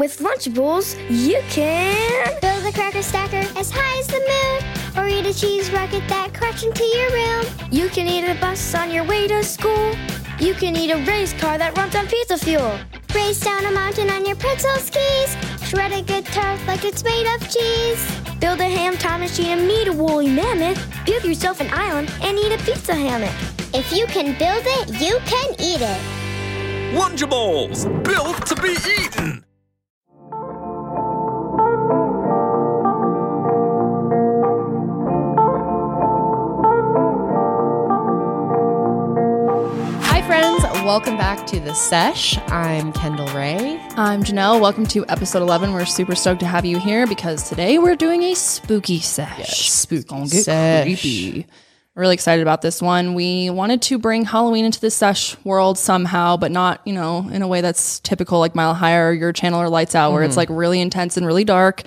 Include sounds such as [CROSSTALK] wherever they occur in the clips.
With Lunchables, you can build a cracker stacker as high as the moon, or eat a cheese rocket that cracks into your room. You can eat a bus on your way to school. You can eat a race car that runs on pizza fuel. Race down a mountain on your pretzel skis. Shred a guitar like it's made of cheese. Build a ham time machine and meet a woolly mammoth. Build yourself an island and eat a pizza hammock. If you can build it, you can eat it. Lunchables, built to be eaten. Welcome back to the Sesh. I'm Kendall Rae. I'm Janelle. Welcome to episode 11. We're super stoked to have you here because today we're doing a spooky sesh. spooky It's get sesh. creepy. Really excited about this one. We wanted to bring Halloween into the sesh world somehow, but not, you know, in a way that's typical like Mile Higher or your channel or Lights Out, where it's like really intense and really dark.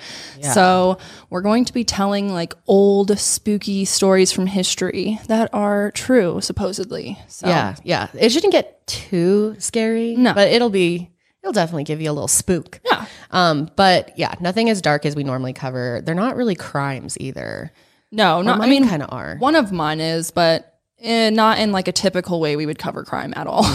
So we're going to be telling like old spooky stories from history that are true, supposedly. So Yeah, yeah. It shouldn't get too scary. No. But it'll be, it'll definitely give you a little spook. Yeah. Um, but yeah, nothing as dark as we normally cover. They're not really crimes either. No, not. I mine mean, kinda are. One of mine is, but eh, not in like a typical way we would cover crime at all. [LAUGHS]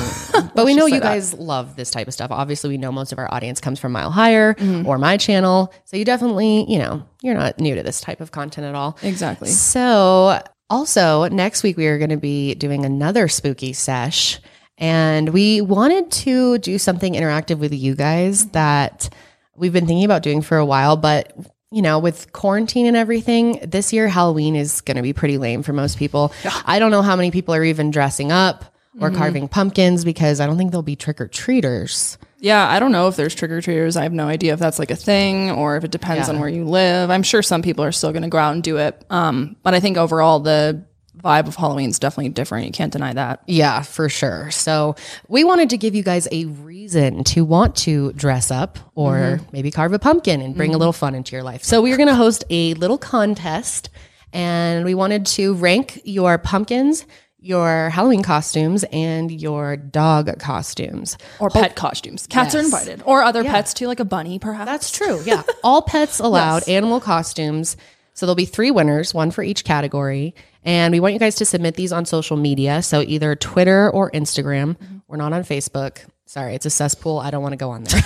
But we know you guys love this type of stuff. Obviously, we know most of our audience comes from Mile Higher Mm-hmm. or my channel. So you definitely, you know, you're not new to this type of content at all. exactly. So, also next week we are going to be doing another spooky sesh, and we wanted to do something interactive with you guys that we've been thinking about doing for a while, but you know, with quarantine and everything, this year Halloween is going to be pretty lame for most people. I don't know how many people are even dressing up or carving pumpkins because I don't think there'll be trick or treaters. Yeah, I don't know if there's trick or treaters. I have no idea if that's like a thing or if it depends Yeah. on where you live. I'm sure some people are still going to go out and do it. Um, but I think overall the vibe of Halloween is definitely different. You can't deny that. Yeah, for sure. So we wanted to give you guys a reason to want to dress up or mm-hmm. maybe carve a pumpkin and bring a mm-hmm. little fun into your life. So we are going to host a little contest and we wanted to rank your pumpkins, your Halloween costumes, and your dog costumes. Or pet costumes. Cats are invited. Or other pets too, like a bunny, perhaps. That's true. Yeah. [LAUGHS] All pets allowed, animal costumes. So there'll be three winners, one for each category. And we want you guys to submit these on social media. So either Twitter or Instagram. We're not on Facebook. Sorry, it's a cesspool. I don't want to go on there.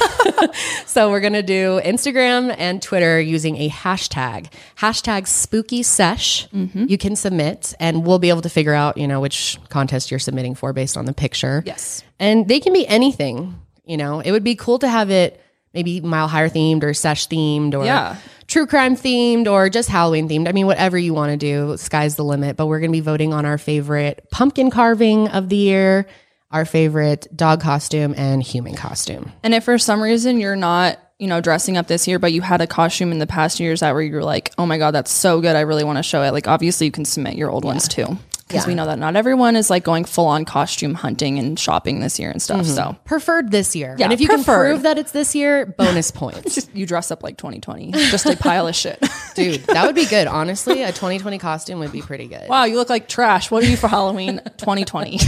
[LAUGHS] so we're going to do Instagram and Twitter using a hashtag, hashtag spooky sesh. Mm-hmm. You can submit and we'll be able to figure out, you know, which contest you're submitting for based on the picture. Yes. And they can be anything, you know. It would be cool to have it maybe mile higher themed or sesh themed or Yeah. true crime themed or just Halloween themed. I mean, whatever you want to do, sky's the limit. But we're going to be voting on our favorite pumpkin carving of the year, our favorite dog costume, and human costume. And if for some reason you're not, you know, dressing up this year, but you had a costume in the past years that where you were like, oh my God, that's so good. I really want to show it. Like, obviously, you can submit your old ones too. Because we know that not everyone is like going full on costume hunting and shopping this year and stuff. Mm-hmm. So Preferred this year. Yeah, and if you preferred. can prove that it's this year, bonus [LAUGHS] points. just you dress up like 2020, just a pile of shit. [LAUGHS] Dude, that would be good. Honestly, a 2020 costume would be pretty good. wow, you look like trash. What are you for Halloween [LAUGHS] 2020?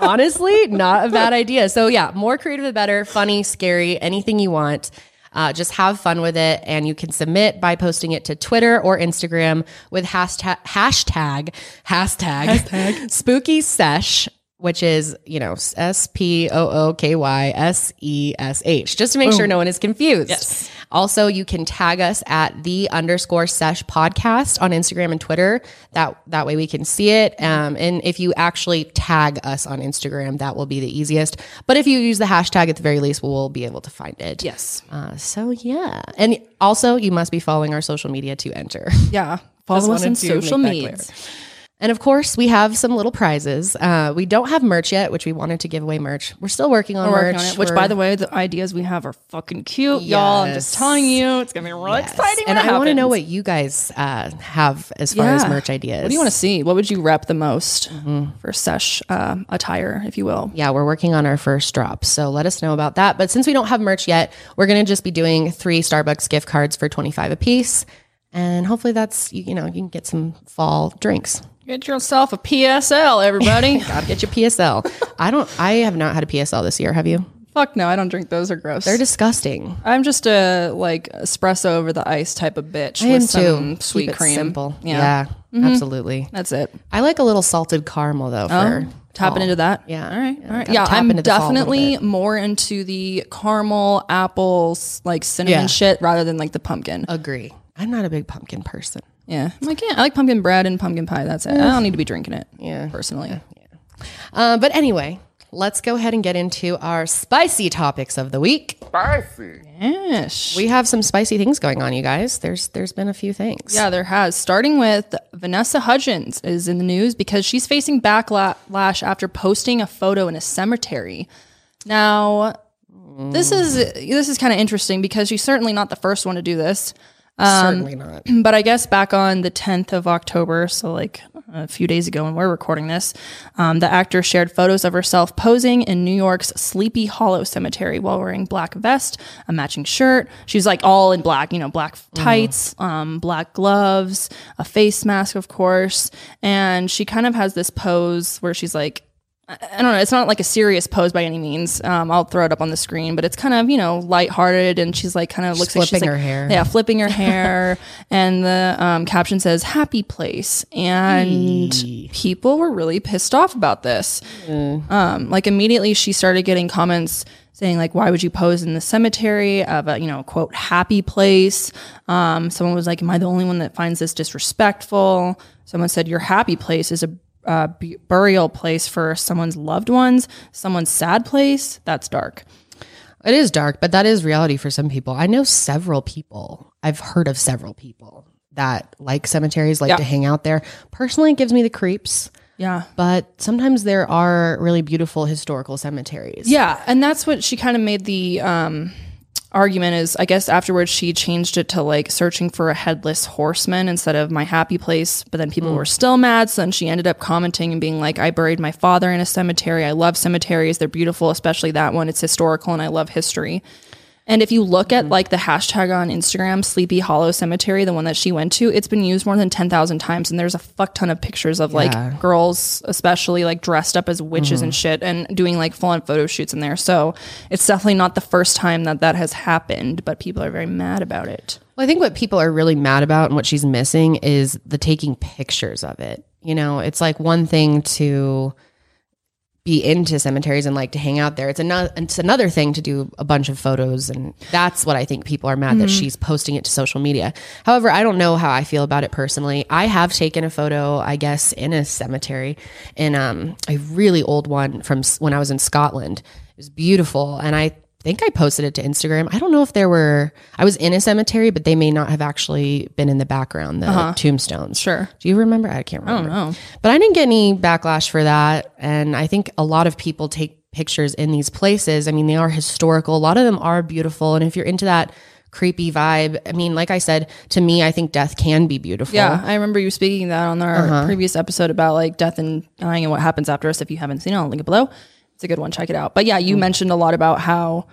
honestly, not a bad idea. So yeah, more creative the better, funny, scary, anything you want. Uh, just have fun with it, and you can submit by posting it to Twitter or Instagram with hashtag hashtag hashtag, spooky sesh, which is you know S P O O K Y S E S H, just to make sure no one is confused. Yes. Also, you can tag us at the underscore sesh podcast on Instagram and Twitter. That that way we can see it. Um, and if you actually tag us on Instagram, that will be the easiest. But if you use the hashtag at the very least, we'll be able to find it. yes. Uh, so yeah, and also you must be following our social media to enter. Yeah. [LAUGHS] Follow us on social media. And of course, we have some little prizes. Uh, we don't have merch yet, which we wanted to give away merch. We're still working on We're merch. working on it. Which, We're- by the way, the ideas we have are fucking cute, y'all. I'm just telling you, it's gonna be real Yes. exciting. And I want to know what you guys uh, have as far as merch ideas. What do you want to see? What would you rep the most Mm-hmm. for sesh um, attire, if you will? Yeah, we're working on our first drop. So let us know about that. But since we don't have merch yet, we're going to just be doing three Starbucks gift cards for 25 a piece. And hopefully that's, you, you know, you can get some fall drinks. Get yourself a PSL, everybody. [LAUGHS] Gotta get your PSL. I don't, I have not had a PSL this year. Have you? Fuck no, I don't drink those. Are gross. They're disgusting. I'm just a like espresso over the ice type of bitch I with am some too. sweet Keep cream. simple. Yeah. Yeah, mm-hmm. absolutely. That's it. I like a little salted caramel though. For Oh, tapping fall. into that. Yeah. All right. Yeah, All right. Yeah, I'm into the fall a little definitely more into the caramel, apples, like cinnamon Yeah. shit rather than like the pumpkin. Agree. I'm not a big pumpkin person. yeah. I'm like, yeah, I like pumpkin bread and pumpkin pie. That's it. I don't need to be drinking it. Yeah. Personally. Uh, but anyway, let's go ahead and get into our spicy topics of the week. Spicy. Yes. We have some spicy things going on, you guys. There's there's been a few things. Yeah, there has. Starting with Vanessa Hudgens is in the news because she's facing backlash after posting a photo in a cemetery. Now, this is this is kind of interesting because she's certainly not the first one to do this. Certainly not. But I guess back on the 10th of October, so like a few days ago when we're recording this, um, the actor shared photos of herself posing in New York's Sleepy Hollow Cemetery while wearing black vest, a matching shirt. She's like all in black, you know, black tights, um, black gloves, a face mask, of course. And she kind of has this pose where she's like, I don't know. It's not like a serious pose by any means. Um, I'll throw it up on the screen, but it's kind of you know lighthearted, and she's like kind of looks like she's flipping like, her hair. Yeah, flipping her hair, [LAUGHS] and the um, caption says "Happy Place," and people were really pissed off about this. Um, like immediately, she started getting comments saying like, "Why would you pose in the cemetery of a you know quote happy place?" Um, someone was like, "Am I the only one that finds this disrespectful?" Someone said, "Your happy place is a uh, bu- burial place for someone's loved ones, someone's sad place. That's dark." It is dark, but that is reality for some people. I know several people. I've heard of several people that like cemeteries, like Yeah. to hang out there. Personally, it gives me the creeps. Yeah. But sometimes there are really beautiful historical cemeteries. Yeah, and that's what she kind of made the um, argument is. I guess afterwards she changed it to like searching for a headless horseman instead of my happy place. But then people hmm. were still mad, so then she ended up commenting and being like, "I buried my father in a cemetery. I love cemeteries. They're beautiful, especially that one. It's historical, and I love history." And if you look at mm-hmm. like the hashtag on Instagram, Sleepy Hollow Cemetery, the one that she went to, it's been used more than 10,000 times. And there's a fuck ton of pictures of Yeah. like girls, especially like dressed up as witches and mm-hmm. shit and doing like full on photo shoots in there. So it's definitely not the first time that that has happened, but people are very mad about it. Well, I think what people are really mad about and what she's missing is the taking pictures of it. You know, it's like one thing to be into cemeteries and like to hang out there. It's another it's another thing to do a bunch of photos and that's what I think people are mad that she's posting it to social media. However, I don't know how I feel about it personally. I have taken a photo, I guess, in a cemetery in um a really old one from when I was in Scotland. It was beautiful and I think I posted it to Instagram. I don't know if there were I was in a cemetery, but they may not have actually been in the background, the uh-huh. tombstones. Sure. Do you remember? I can't remember. know. But I didn't get any backlash for that. And I think a lot of people take pictures in these places. I mean, they are historical. A lot of them are beautiful. And if you're into that creepy vibe, I mean, like I said, to me, I think death can be beautiful. Yeah, I remember you speaking that on our uh-huh. previous episode about like death and dying and what happens after us. If you haven't seen it, I'll link it below. It's a good one. Check it out. But yeah, you mentioned a lot about how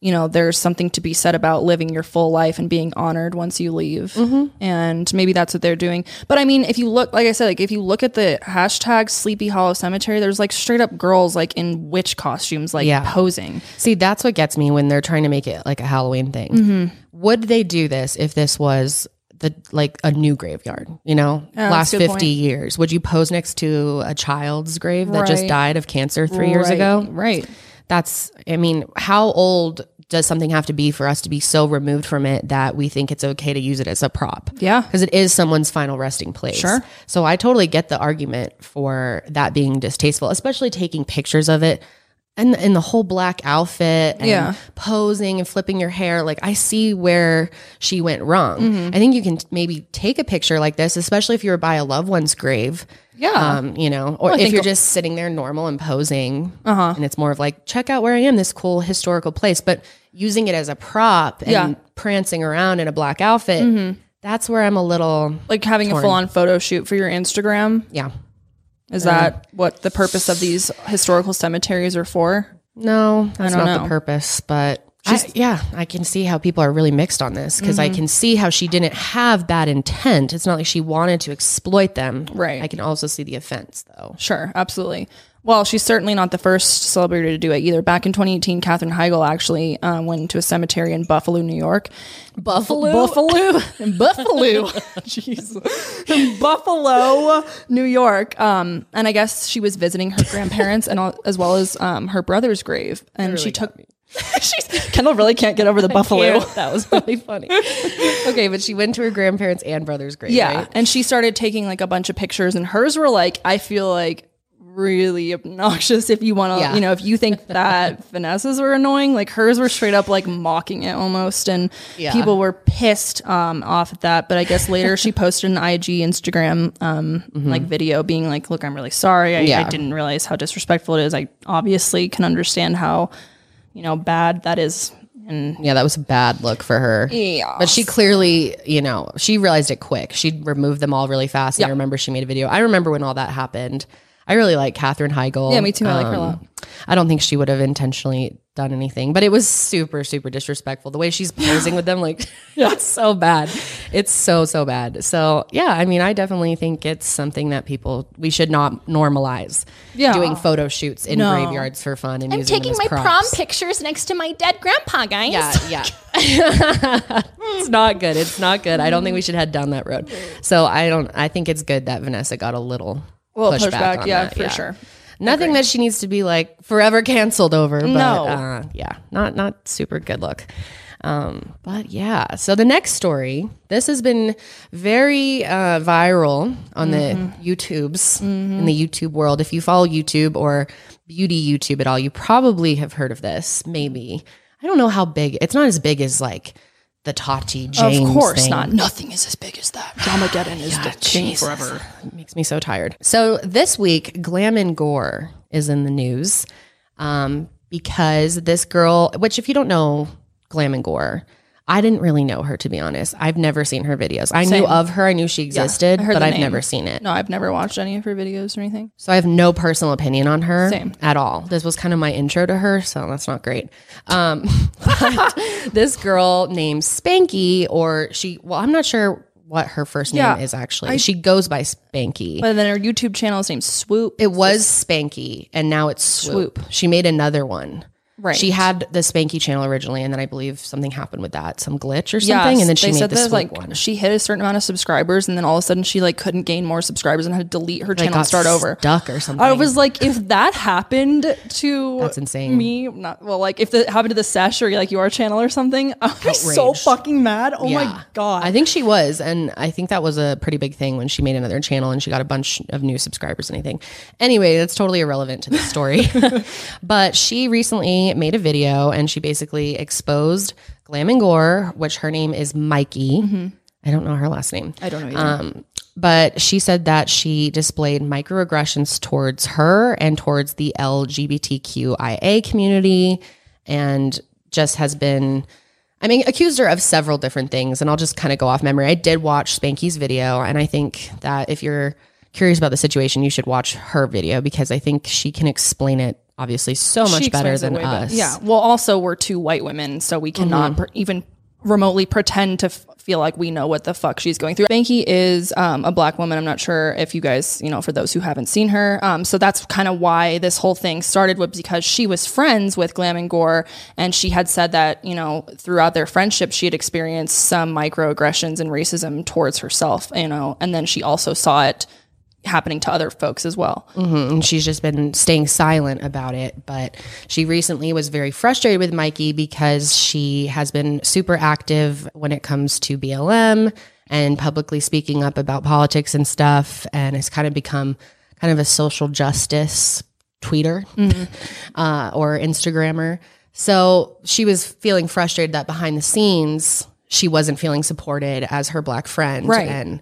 you know there's something to be said about living your full life and being honored once you leave, and maybe that's what they're doing. But I mean, if you look, like I said, like if you look at the hashtag Sleepy Hollow Cemetery, there's like straight up girls like in witch costumes, like Yeah. posing. See, that's what gets me when they're trying to make it like a Halloween thing. Mm-hmm. Would they do this if this was the like a new graveyard? You know, Yeah, last that's a good fifty point. years, would you pose next to a child's grave that just died of cancer three years ago? right? That's, I mean, how old does something have to be for us to be so removed from it that we think it's okay to use it as a prop? Yeah. Because it is someone's final resting place. Sure. So I totally get the argument for that being distasteful, especially taking pictures of it. And in the whole black outfit and Yeah. posing and flipping your hair, like I see where she went wrong. Mm-hmm. I think you can maybe take a picture like this, especially if you're by a loved one's grave. Yeah. Um, you know, or I if you're just sitting there normal and posing, uh-huh. and it's more of like, check out where I am, this cool historical place. But using it as a prop and Yeah. Mm-hmm. prancing around in a black outfit, that's where I'm a little, Like having a full on photo shoot for your Instagram. yeah. Is that what the purpose of these historical cemeteries are for? No, that's don't not know. the purpose. But I, yeah, I can see how people are really mixed on this because Mm-hmm. I can see how she didn't have bad intent. It's not like she wanted to exploit them. Right. I can also see the offense though. Sure, absolutely. Well, she's certainly not the first celebrity to do it either. Back in 2018, Katherine Heigl actually um, went to a cemetery in Buffalo, New York. Buffalo, Buffalo, Buffalo. [LAUGHS] Jeez, in Buffalo, New York. Um, and I guess she was visiting her grandparents and all, as well as um, her brother's grave. And she took. [LAUGHS] She's, Kendall really can't get over the buffalo. That was really funny. okay, but she went to her grandparents and brother's grave. Yeah. right? And she started taking like a bunch of pictures, and hers were like, I feel like really obnoxious if you want to, Yeah. you know, if you think [LAUGHS] that Vanessa's were annoying, like hers were straight up like mocking it almost. And Yeah. people were pissed um, off at that. But I guess later she [LAUGHS] posted an IG Instagram um, like video being like, look, I'm really sorry. I, I Mm-hmm. Didn't realize how disrespectful it is. I obviously can understand how, you know, bad that is. And Yeah, that was a bad look for her. Yeah. But she clearly, you know, she realized it quick. She removed them all really fast. And I remember she made a video. I remember when all that happened. I really like Katherine Heigl. Yeah, me too. I like her a um, lot. I don't think she would have intentionally done anything, but it was super, super disrespectful. The way she's posing with them, like, [LAUGHS] it's so bad. It's so, so bad. So, yeah, I mean, I definitely think it's something that people, we should not normalize Yeah. doing photo shoots in No. graveyards for fun and I'm using them taking as my props. prom pictures next to my dead grandpa, guys. Yeah, yeah. [LAUGHS] [LAUGHS] it's not good. It's not good. I don't think we should head down that road. So I don't. I think it's good that Vanessa got a little Well, pushback. pushback, on yeah, that, for sure. Nothing that she needs to be like forever canceled over. But, No. uh, yeah, not not super good look. Um, but yeah, so the next story, this has been very uh, viral on Mm-hmm. the YouTubes in the YouTube world. If you follow YouTube or beauty YouTube at all, you probably have heard of this. Maybe I don't know how big. It's not as big as like the Tati James. of course thing. not. Nothing is as big as that. Dramageddon is the king forever. It makes me so tired. So this week, Glam and Gore is in the news um, because this girl, which if you don't know Glam and Gore, I didn't really know her to be honest. I've never seen her videos. I knew of her, I knew she existed, I heard but I've name. never seen it. No, I've never watched any of her videos or anything. So I have no personal opinion on her Same. at all. This was kind of my intro to her, so that's not great. Um, [LAUGHS] this girl named Spanky, or she, well, I'm not sure what her first name Yeah, is actually. she goes by Spanky. But then her YouTube channel is named Swoop. It was Spanky, and now it's Swoop. She made another one. Right. She had the Spanky channel originally, and then I believe something happened with that, some glitch or something, and then she they made that like one. she hit a certain amount of subscribers, and then all of a sudden she like couldn't gain more subscribers and had to delete her Like, channel and start over. Duck or something. I was like, if that happened to That's insane. Me, not well, like if it happened to the sesh or like your channel or something, I be so fucking mad. Oh my god! I think she was, and I think that was a pretty big thing when she made another channel and she got a bunch of new subscribers and anything. Anyway, that's totally irrelevant to the story. [LAUGHS] [LAUGHS] but she recently made a video and she basically exposed Glam and Gore, which her name is Mikey. I don't know her last name. I don't know. Either. Um, but she said that she displayed microaggressions towards her and towards the LGBTQIA community and just has been, I mean, accused her of several different things. And I'll just kind of go off memory. I did watch Spanky's video, and I think that if you're curious about the situation, you should watch her video because I think she can explain it obviously so much She better than way better. us. Yeah. Well, also we're two white women, so we cannot Mm-hmm. even remotely pretend to f- feel like we know what the fuck she's going through. Spanky is um, a black woman. I'm not sure if you guys, you know, for those who haven't seen her. Um, so that's kind of why this whole thing started was because she was friends with Glam and Gore, and she had said that you know throughout their friendship she had experienced some microaggressions and racism towards herself, you know, and then she also saw it happening to other folks as well. and she's just been staying silent about it. But she recently was very frustrated with Mikey because she has been super active when it comes to BLM and publicly speaking up about politics and stuff, and has kind of become kind of a social justice tweeter [LAUGHS] uh, or Instagrammer. So she was feeling frustrated that behind the scenes she wasn't feeling supported as her black friend, Right. and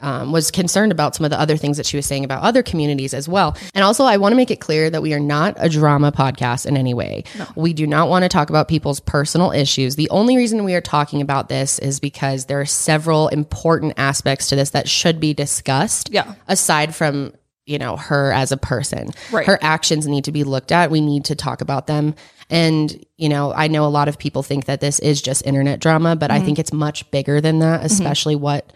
um, was concerned about some of the other things that she was saying about other communities as well. And also, I want to make it clear that we are not a drama podcast in any way. We do not want to talk about people's personal issues. The only reason we are talking about this is because there are several important aspects to this that should be discussed. Yeah. Aside from you know her as a person Right. her actions need to be looked at we need to talk about them And, you know, I know a lot of people think that this is just internet drama, but I think it's much bigger than that, especially what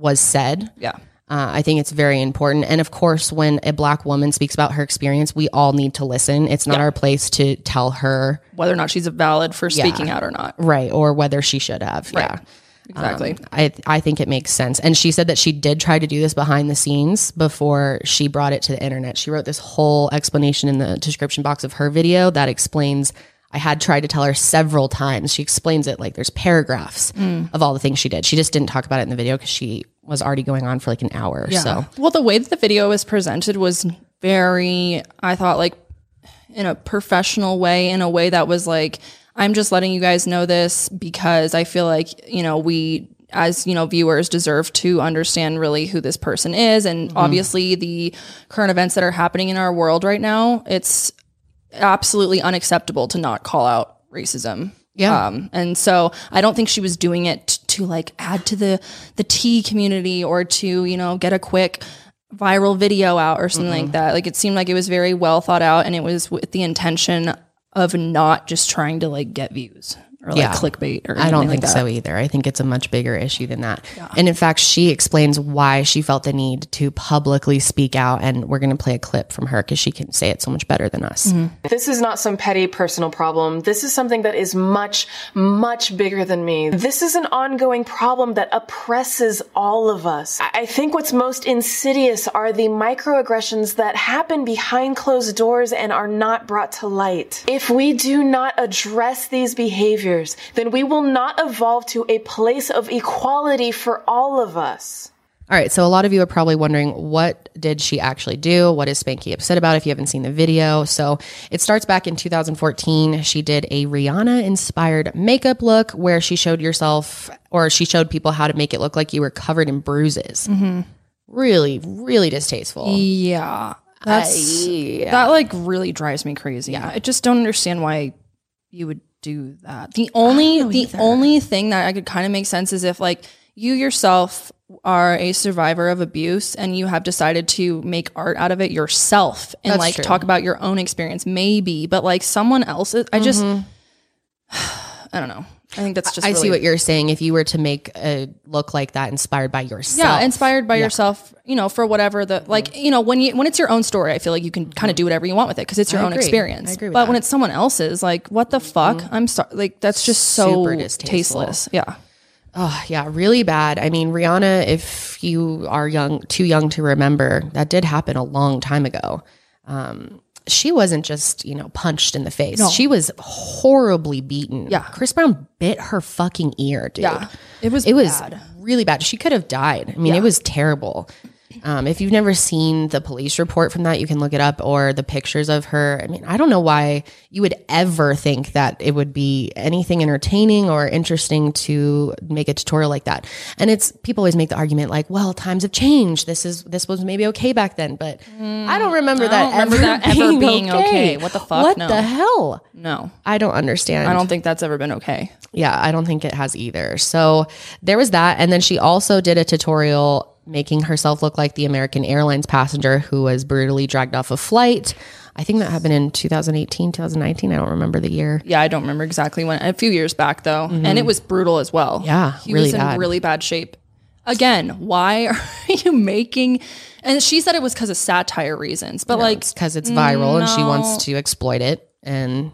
was said. Yeah. Uh, I think it's very important. And of course, when a black woman speaks about her experience, we all need to listen. It's not our place to tell her, Whether or not she's valid for speaking out or not. right, or whether she should have. Yeah. Exactly. Um, I I think it makes sense. And she said that she did try to do this behind the scenes before she brought it to the internet. She wrote this whole explanation in the description box of her video that explains I had tried to tell her several times. She explains it like there's paragraphs mm. of all the things she did. She just didn't talk about it in the video because she was already going on for like an hour. So Well, the way that the video was presented was very, I thought, like in a professional way, in a way that was like, I'm just letting you guys know this because I feel like, you know, we as you know viewers deserve to understand really who this person is and mm. obviously the current events that are happening in our world right now it's absolutely unacceptable to not call out racism Yeah. um, and so I don't think she was doing it t- to like add to the the tea community or to you know get a quick viral video out or something like that. Like it seemed like it was very well thought out, and it was with the intention of not just trying to like get views or like Yeah. clickbait or I don't think like so either. I think it's a much bigger issue than that. And in fact, she explains why she felt the need to publicly speak out. And we're going to play a clip from her because she can say it so much better than us. Mm-hmm. This is not some petty personal problem. This is something that is much, much bigger than me. This is an ongoing problem that oppresses all of us. I I think what's most insidious are the microaggressions that happen behind closed doors and are not brought to light. If we do not address these behaviors, then we will not evolve to a place of equality for all of us. All right. So a lot of you are probably wondering what did she actually do? What is Spanky upset about if you haven't seen the video? So it starts back in 2014. She did a Rihanna inspired makeup look where she showed yourself or she showed people how to make it look like you were covered in bruises. Mm-hmm. Really, really distasteful. Yeah, that's that like really drives me crazy. Yeah. I just don't understand why you would do that. The only the only thing that I could kind of make sense is if like you yourself are a survivor of abuse and you have decided to make art out of it yourself and That's like true. talk about your own experience maybe but like someone else's I just mm-hmm. [SIGHS] I don't know. I think that's just Mm-hmm. I see what you're saying. If you were to make a look like that inspired by yourself. yeah inspired by yourself you know for whatever the like you know when you when it's your own story i feel like you can kind of do whatever you want with it because it's your I own agree. experience I agree with but that. Mm-hmm. when it's someone else's like what the fuck i'm sorry like that's just so tasteless yeah Oh, yeah, really bad. I mean, Rihanna, if you are young, too young to remember, that did happen a long time ago. Um, she wasn't just, you know, punched in the face. She was horribly beaten. Yeah. Chris Brown bit her fucking ear, dude. Yeah. It was it was really bad. She could have died. I mean, it was terrible. Um, if you've never seen the police report from that, you can look it up or the pictures of her. I mean, I don't know why you would ever think that it would be anything entertaining or interesting to make a tutorial like that. And it's people always make the argument like, well, times have changed. This is this was maybe okay back then, but I don't remember that don't remember ever that ever being, being okay. okay. What the fuck? What No. the hell? no I don't understand. i don't think that's ever been okay Yeah, I don't think it has either. So there was that. And then she also did a tutorial making herself look like the American Airlines passenger who was brutally dragged off a flight. I think that happened in 2018, 2019. I don't remember the year. yeah i don't remember exactly when a few years back though and it was brutal as well Mm-hmm. Yeah, he really was in bad. really bad shape again why [LAUGHS] are you making and she said it was because of satire reasons but like because it's viral and she wants to exploit it. And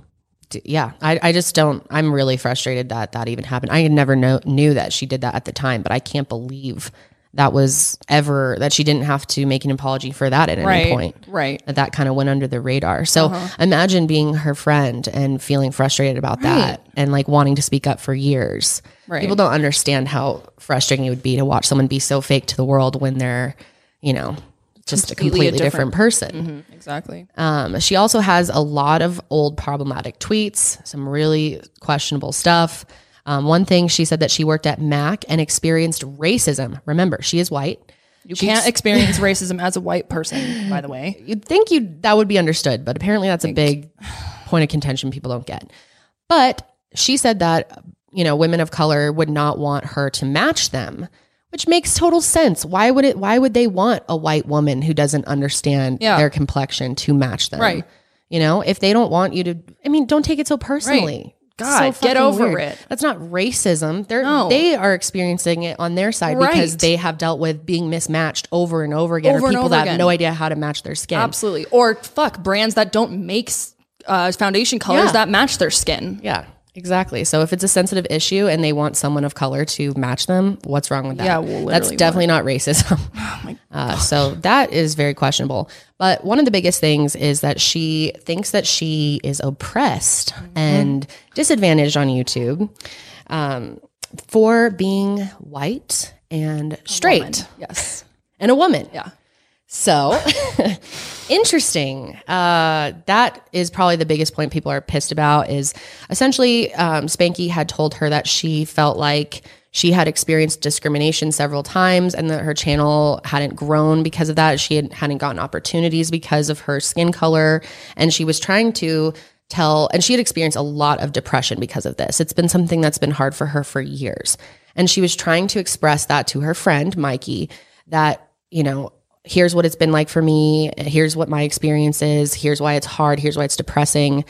d- yeah, I, I just don't, I'm really frustrated that that even happened. I never know, knew that she did that at the time, but I can't believe that was ever, that she didn't have to make an apology for that at any right point. right that that kind of went under the radar. So Uh-huh. imagine being her friend and feeling frustrated about that and like wanting to speak up for years. Right. People don't understand how frustrating it would be to watch someone be so fake to the world when they're, you know, just a Completely a completely different, person. exactly Um, she also has a lot of old problematic tweets, some really questionable stuff. Um, one thing she said that she worked at Mac and experienced racism. Remember, she is white. You can't [LAUGHS] experience racism as a white person, by the way. You'd think you that would be understood, but apparently that's a big point of contention people don't get. But she said that you know women of color would not want her to match them, which makes total sense. Why would it? Why would they want a white woman who doesn't understand Yeah. their complexion to match them? Right. You know, if they don't want you to, I mean, don't take it so personally. God, get fucking over it. That's not racism. They're No. they are experiencing it on their side because they have dealt with being mismatched over and over again, Over or people that again. have no idea how to match their skin. Absolutely. Or fuck brands that don't make uh, foundation colors Yeah. that match their skin. Yeah, exactly. So if it's a sensitive issue and they want someone of color to match them, what's wrong with that? Yeah, well, that's definitely not racism. [LAUGHS] [LAUGHS] uh, so that is very questionable. But one of the biggest things is that she thinks that she is oppressed and disadvantaged on YouTube um, for being white and straight Yes. and a woman. Yeah. So [LAUGHS] interesting. Uh, that is probably the biggest point people are pissed about. Is essentially um, Spanky had told her that she felt like she had experienced discrimination several times and that her channel hadn't grown because of that. She had, hadn't gotten opportunities because of her skin color, and she was trying to tell. And she had experienced a lot of depression because of this. It's been something that's been hard for her for years, and she was trying to express that to her friend Mikey that you know here's what it's been like for me. Here's what my experience is. Here's why it's hard. Here's why it's depressing.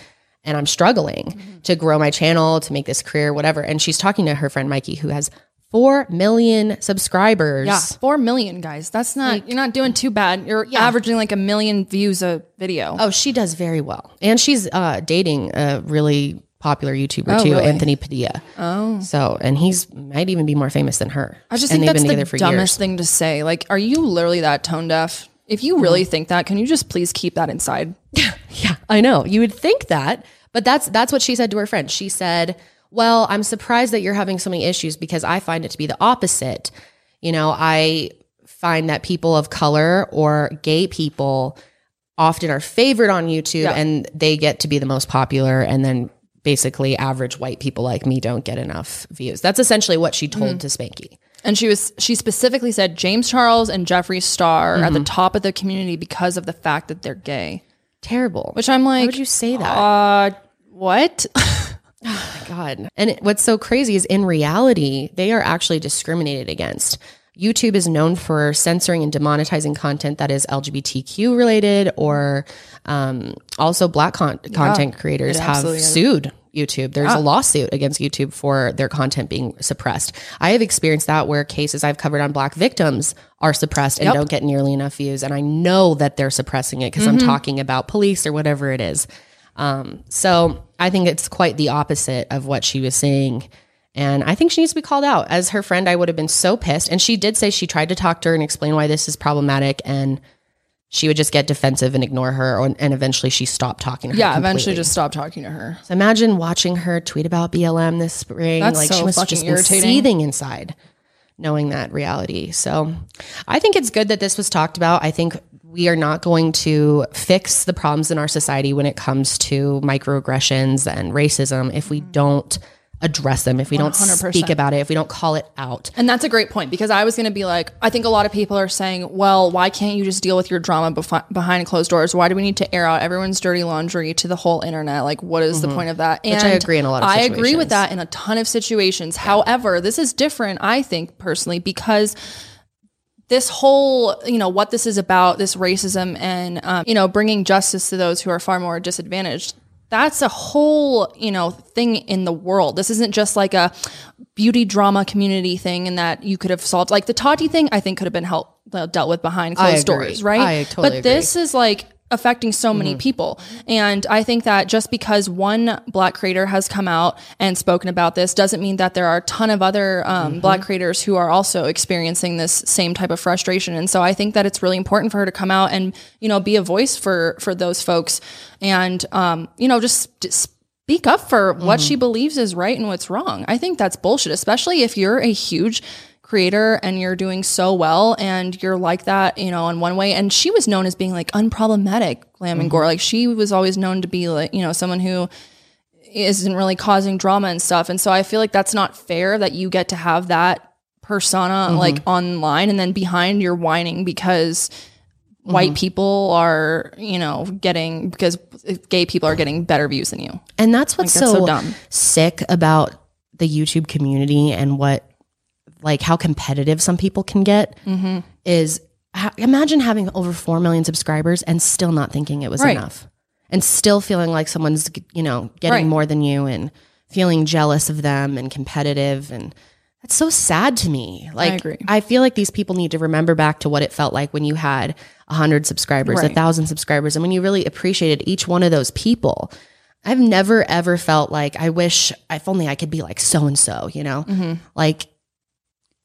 And I'm struggling to grow my channel, to make this career, whatever. And she's talking to her friend Mikey, who has 4 million subscribers. Yeah. Four million guys. That's not, you're not doing too bad. You're averaging like a million views a video. Oh, she does very well. And she's uh, dating a really popular YouTuber too, really? Anthony Padilla. Oh. So, and he's might even be more famous than her. I just and think that's the dumbest years. thing to say. Like, are you literally that tone deaf? If you really Mm-hmm. think that, can you just please keep that inside? [LAUGHS] Yeah, I know. You would think that, but that's that's what she said to her friend. She said, "Well, I'm surprised that you're having so many issues because I find it to be the opposite. You know, I find that people of color or gay people often are favored on YouTube Yeah. and they get to be the most popular and then basically average white people like me don't get enough views. That's essentially what she told to Spanky. And she was she specifically said James Charles and Jeffree Star are at the Mm-hmm. top of the community because of the fact that they're gay. Terrible. Which I'm like, Why would you say that? uh, what? [LAUGHS] God. And what's so crazy is in reality, they are actually discriminated against. YouTube is known for censoring and demonetizing content that is LGBTQ related, or um, also Black con- content creators have is. sued YouTube. There's a lawsuit against YouTube for their content being suppressed. I have experienced that where cases I've covered on Black victims are suppressed and Yep. don't get nearly enough views. And I know that they're suppressing it because I'm talking about police or whatever it is. Um, so I think it's quite the opposite of what she was saying. And I think she needs to be called out. As her friend, I would have been so pissed. And she did say she tried to talk to her and explain why this is problematic. And she would just get defensive and ignore her. Or, and eventually she stopped talking to her. yeah, eventually just stopped talking to her. So imagine watching her tweet about BLM this spring. That's like so she must have fucking just been irritating. seething inside, knowing that reality. So I think it's good that this was talked about. I think we are not going to fix the problems in our society when it comes to microaggressions and racism if we mm-hmm. don't address them, if we don't speak about it, if we don't call it out. And that's a great point because I was going to be like, I think a lot of people are saying, well, why can't you just deal with your drama bef- behind closed doors? Why do we need to air out everyone's dirty laundry to the whole internet? Like, what is the point of that? And Mm-hmm. I agree in a lot of I agree with that in a ton of situations. However, this is different, I think, personally, because this whole you know what this is about this racism and um, you know bringing justice to those who are far more disadvantaged that's a whole you know thing in the world. This isn't just like a beauty drama community thing and that you could have solved. Like the tati thing i think could have been helped uh, dealt with behind closed doors right? I totally but this is like affecting so many Mm-hmm. people and i think that just because one black creator has come out and spoken about this doesn't mean that there are a ton of other um, Mm-hmm. black creators who are also experiencing this same type of frustration and so i think that it's really important for her to come out and you know be a voice for for those folks and um, you know just, just speak up for what Mm-hmm. she believes is right and what's wrong i think that's bullshit especially if you're a huge creator and you're doing so well and you're like that, you know, in one way. And she was known as being like unproblematic glam and mm-hmm. gore. Like she was always known to be like, you know, someone who isn't really causing drama and stuff. And so I feel like that's not fair that you get to have that persona mm-hmm. like online and then behind you're whining because white mm-hmm. people are, you know, getting because gay people are getting better views than you. And that's what's that's so, so dumb. sick about the YouTube community and what, like, how competitive some people can get is ha- imagine having over 4 million subscribers and still not thinking it was Right. enough. and still feeling like someone's, you know, getting Right. more than you and feeling jealous of them and competitive. And that's so sad to me. Like, agree. I feel like these people need to remember back to what it felt like when you had a hundred subscribers, a Right. thousand subscribers, and when you really appreciated each one of those people. I've never ever felt like I wish if only I could be like so and so, you know? Mm-hmm. Like,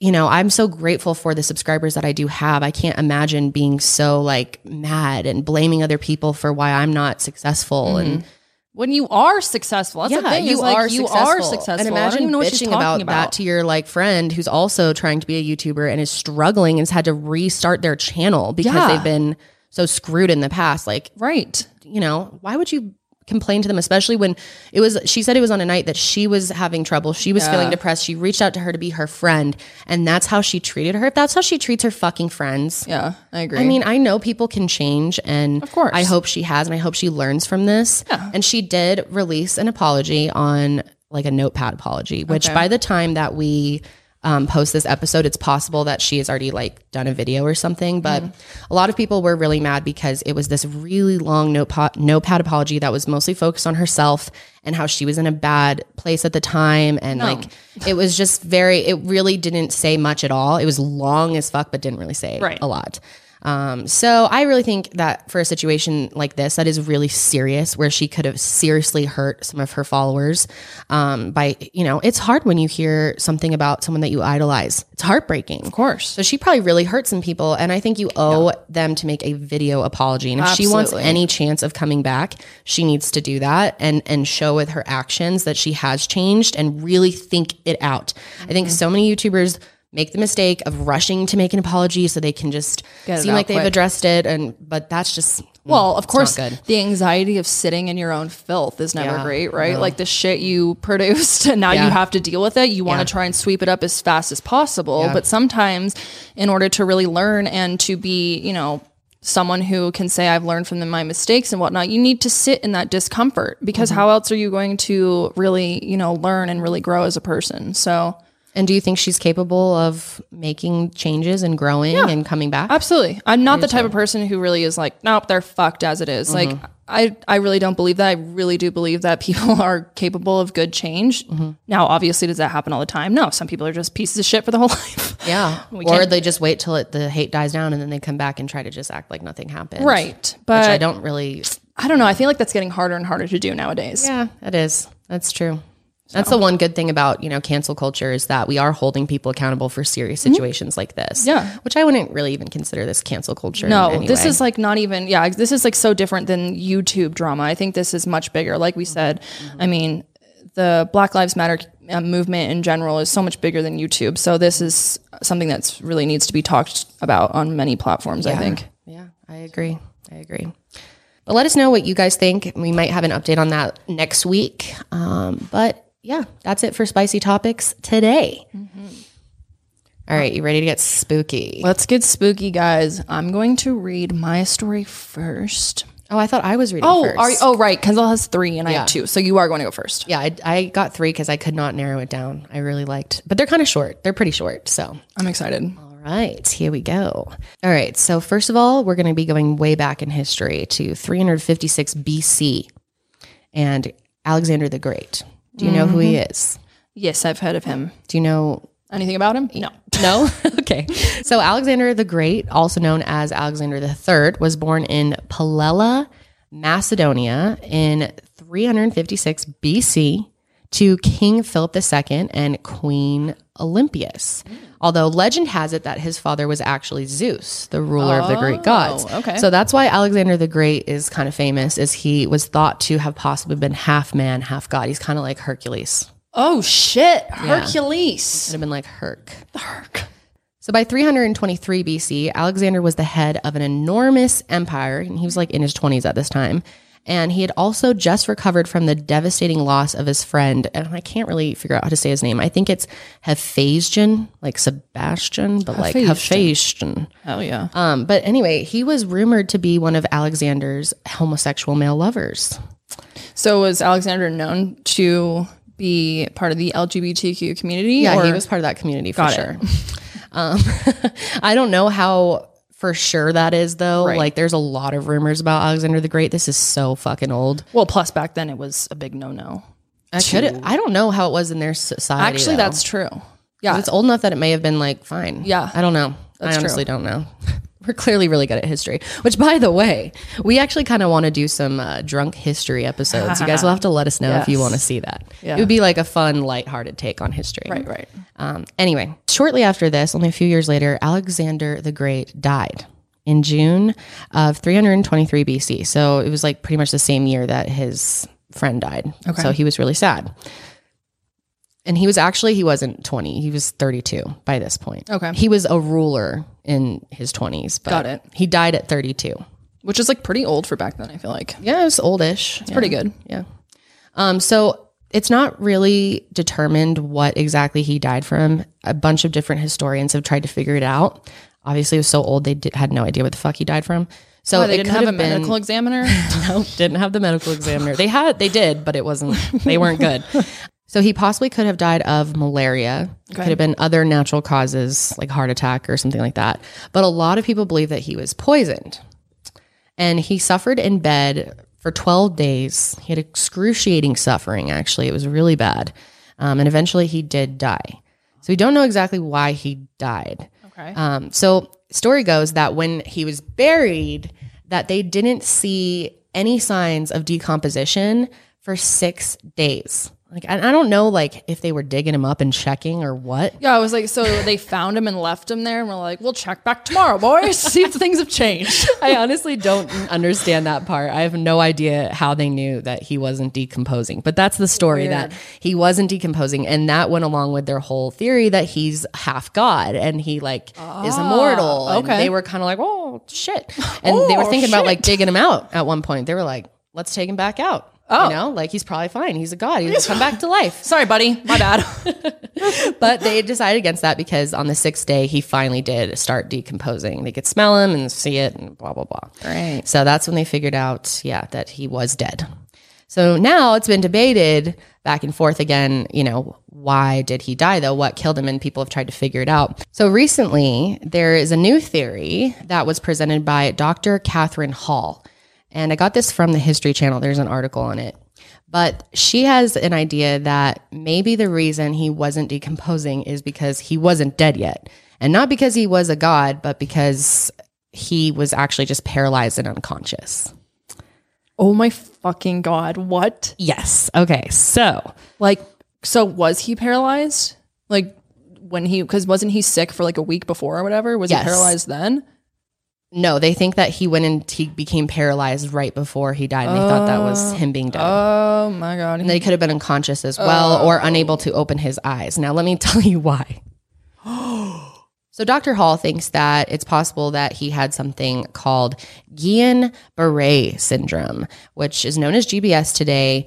you know, I'm so grateful for the subscribers that I do have. I can't imagine being so like mad and blaming other people for why I'm not successful and mm-hmm. When you are successful, that's the thing. you like, are you successful. are successful. And imagine even bitching about, about. that to your like friend who's also trying to be a YouTuber and is struggling and has had to restart their channel because Yeah. they've been so screwed in the past. Like, right. you know, why would you complain to them, especially when it was, she said it was on a night that she was having trouble. She was feeling depressed. She reached out to her to be her friend. And that's how she treated her. If that's how she treats her fucking friends, Yeah, I agree. I mean, I know people can change, and of course. I hope she has, and I hope she learns from this. Yeah. And she did release an apology on like a notepad apology, which by the time that we um, post this episode, it's possible that she has already like done a video or something. But a lot of people were really mad because it was this really long notepad, notepad apology that was mostly focused on herself and how she was in a bad place at the time, and like it was just very. It really didn't say much at all. It was long as fuck, but didn't really say Right. a lot. Um, so I really think that for a situation like this, that is really serious, where she could have seriously hurt some of her followers. Um, by you know, it's hard when you hear something about someone that you idolize. It's heartbreaking, of course. So she probably really hurt some people, and I think you owe them to make a video apology. And if she wants any chance of coming back, she needs to do that and and show with her actions that she has changed and really think it out. I Mm-hmm. think so many YouTubers make the mistake of rushing to make an apology so they can just seem like they've addressed it and but that's just Well, of course, good. the anxiety of sitting in your own filth is never Yeah, great, right? Like the shit you produced [LAUGHS] and now Yeah. you have to deal with it. You want Yeah. to try and sweep it up as fast as possible. Yeah. But sometimes, in order to really learn and to be, you know, someone who can say, I've learned from my mistakes and whatnot, you need to sit in that discomfort because Mm-hmm. how else are you going to really, you know, learn and really grow as a person? So, and do you think she's capable of making changes and growing and coming back Absolutely. I'm not the type of person who really is like, nope, they're fucked as it is. Mm-hmm. Like, I, I really don't believe that. I really do believe that [LAUGHS] people are capable of good change. Mm-hmm. Now, obviously, does that happen all the time? No. Some people are just pieces of shit for the whole [LAUGHS] life. yeah [LAUGHS] or can't- they just wait till it, the hate dies down and then they come back and try to just act like nothing happened right. But I don't really I don't know. I feel like that's getting harder and harder to do nowadays. Yeah, it is. That's true. That's the one good thing about, you know, cancel culture is that we are holding people accountable for serious situations like this. Mm-hmm. Yeah. Which I wouldn't really even consider this cancel culture. No, this way. is like not even, yeah, this is like so different than YouTube drama. I think this is much bigger. Like we said, I mean, the Black Lives Matter uh, movement in general is so much bigger than YouTube. So this is something that's really needs to be talked about on many platforms, I think. Yeah, I agree. I agree. But let us know what you guys think. We might have an update on that next week. Um, but yeah, that's it for spicy topics today. Mm-hmm. All right, you ready to get spooky? Let's get spooky, guys. I'm going to read my story first. Oh, I thought I was reading Oh, first. are you, oh, right. Kendall has three and I have two. So you are going to go first. Yeah, I, I got three because I could not narrow it down. I really liked, but they're kind of short. They're pretty short. So, I'm excited. all right, here we go. All right, so first of all, we're going to be going way back in history to 356 BC and Alexander the Great. Do you know who he mm-hmm. is? Yes, I've heard of him. Do you know? Anything about him? No. [LAUGHS] No? [LAUGHS] okay. So, Alexander the Great, also known as Alexander the Third, was born in Palella, Macedonia in 356 BC to King Philip II and Queen Olympias. Although legend has it that his father was actually Zeus, the ruler of the Greek oh, gods. okay. So that's why Alexander the Great is kind of famous is he was thought to have possibly been half man, half god. He's kind of like Hercules. Oh, shit. Hercules. Would have been like Herc. Herc. So by 323 BC, Alexander was the head of an enormous empire, and he was like in his 20s at this time. And he had also just recovered from the devastating loss of his friend, and I can't really figure out how to say his name. I think it's Hephaestion, like Sebastian, but like Hephaestion. Oh, yeah. Um, but anyway, he was rumored to be one of Alexander's homosexual male lovers. So was Alexander known to be part of the LGBTQ community? Yeah, or- he was part of that community for Got sure. um, [LAUGHS] I don't know how for sure that is though. Right. Like there's a lot of rumors about Alexander the Great. This is so fucking old. Well, plus back then it was a big no no. I could I don't know how it was in their society. Actually, though. that's true. Yeah. It's old enough that it may have been like fine. Yeah. I don't know. That's I true. honestly don't know. [LAUGHS] We're clearly really good at history. Which, by the way, we actually kind of want to do some uh, drunk history episodes. you guys will have to let us know if you want to see that. Yeah. It would be like a fun, lighthearted take on history. Right, right. Um, anyway, shortly after this, only a few years later, Alexander the Great died in June of 323 BC. So it was like pretty much the same year that his friend died. Okay. So he was really sad. And he was actually, he wasn't 20, he was 32 by this point. Okay. He was a ruler in his 20s. But Got it. He died at 32. Which is like pretty old for back then, I feel like. Yeah, it was oldish. It's Pretty good. yeah. Um, so it's not really determined what exactly he died from. A bunch of different historians have tried to figure it out. Obviously, it was so old they did, had no idea what the fuck he died from. So Oh, they didn't could have a been- medical examiner. [LAUGHS] no, didn't have the medical examiner. They had, they did, but it wasn't. They weren't good. [LAUGHS] So he possibly could have died of malaria. Could have been other natural causes like heart attack or something like that. But a lot of people believe that he was poisoned. And he suffered in bed for 12 days. He had excruciating suffering, actually. It was really bad. Um, and eventually he did die. So we don't know exactly why he died. Okay. Um, so story goes that when he was buried, that they didn't see any signs of decomposition for six days. Like I, I don't know, like if they were digging him up and checking or what. yeah, I was like, so they found him and left him there, and we're like, we'll check back tomorrow, boys, [LAUGHS] see if things have changed. [LAUGHS] I honestly don't understand that part. I have no idea how they knew that he wasn't decomposing. But that's the story that he wasn't decomposing, and that went along with their whole theory that he's half god and he like is ah, immortal. And okay. they were kind of like, oh shit, and they were Oh, thinking about like digging him out at one point. They were like, let's take him back out. Oh. You know, like he's probably fine. He's a god. He'll [LAUGHS] come back to life. Sorry, buddy, my bad. [LAUGHS] But they decided against that because on the sixth day, he finally did start decomposing. They could smell him and see it and blah, blah, blah. Right. So that's when they figured out, yeah, that he was dead. So now it's been debated back and forth again, you know, why did he die though? What killed him? And people have tried to figure it out. So recently, there is a new theory that was presented by Dr. Catherine Hall. And I got this from the History Channel. There's an article on it. But she has an idea that maybe the reason he wasn't decomposing is because he wasn't dead yet. And not because he was a god, but because he was actually just paralyzed and unconscious. oh my fucking god, what? Yes. Okay. So, Like, so was he paralyzed? Like when he, because wasn't he sick for like a week before or whatever? Was Yes. he paralyzed then? No, they think that he went and he became paralyzed right before he died. And they thought that was oh. him being dead. Oh my god. and then he could have been unconscious as well or oh. unable to open his eyes. Now, let me [LAUGHS] tell you why. [GASPS] so, Dr. Hall thinks that it's possible that he had something called Guillain Barre syndrome, which is known as GBS today.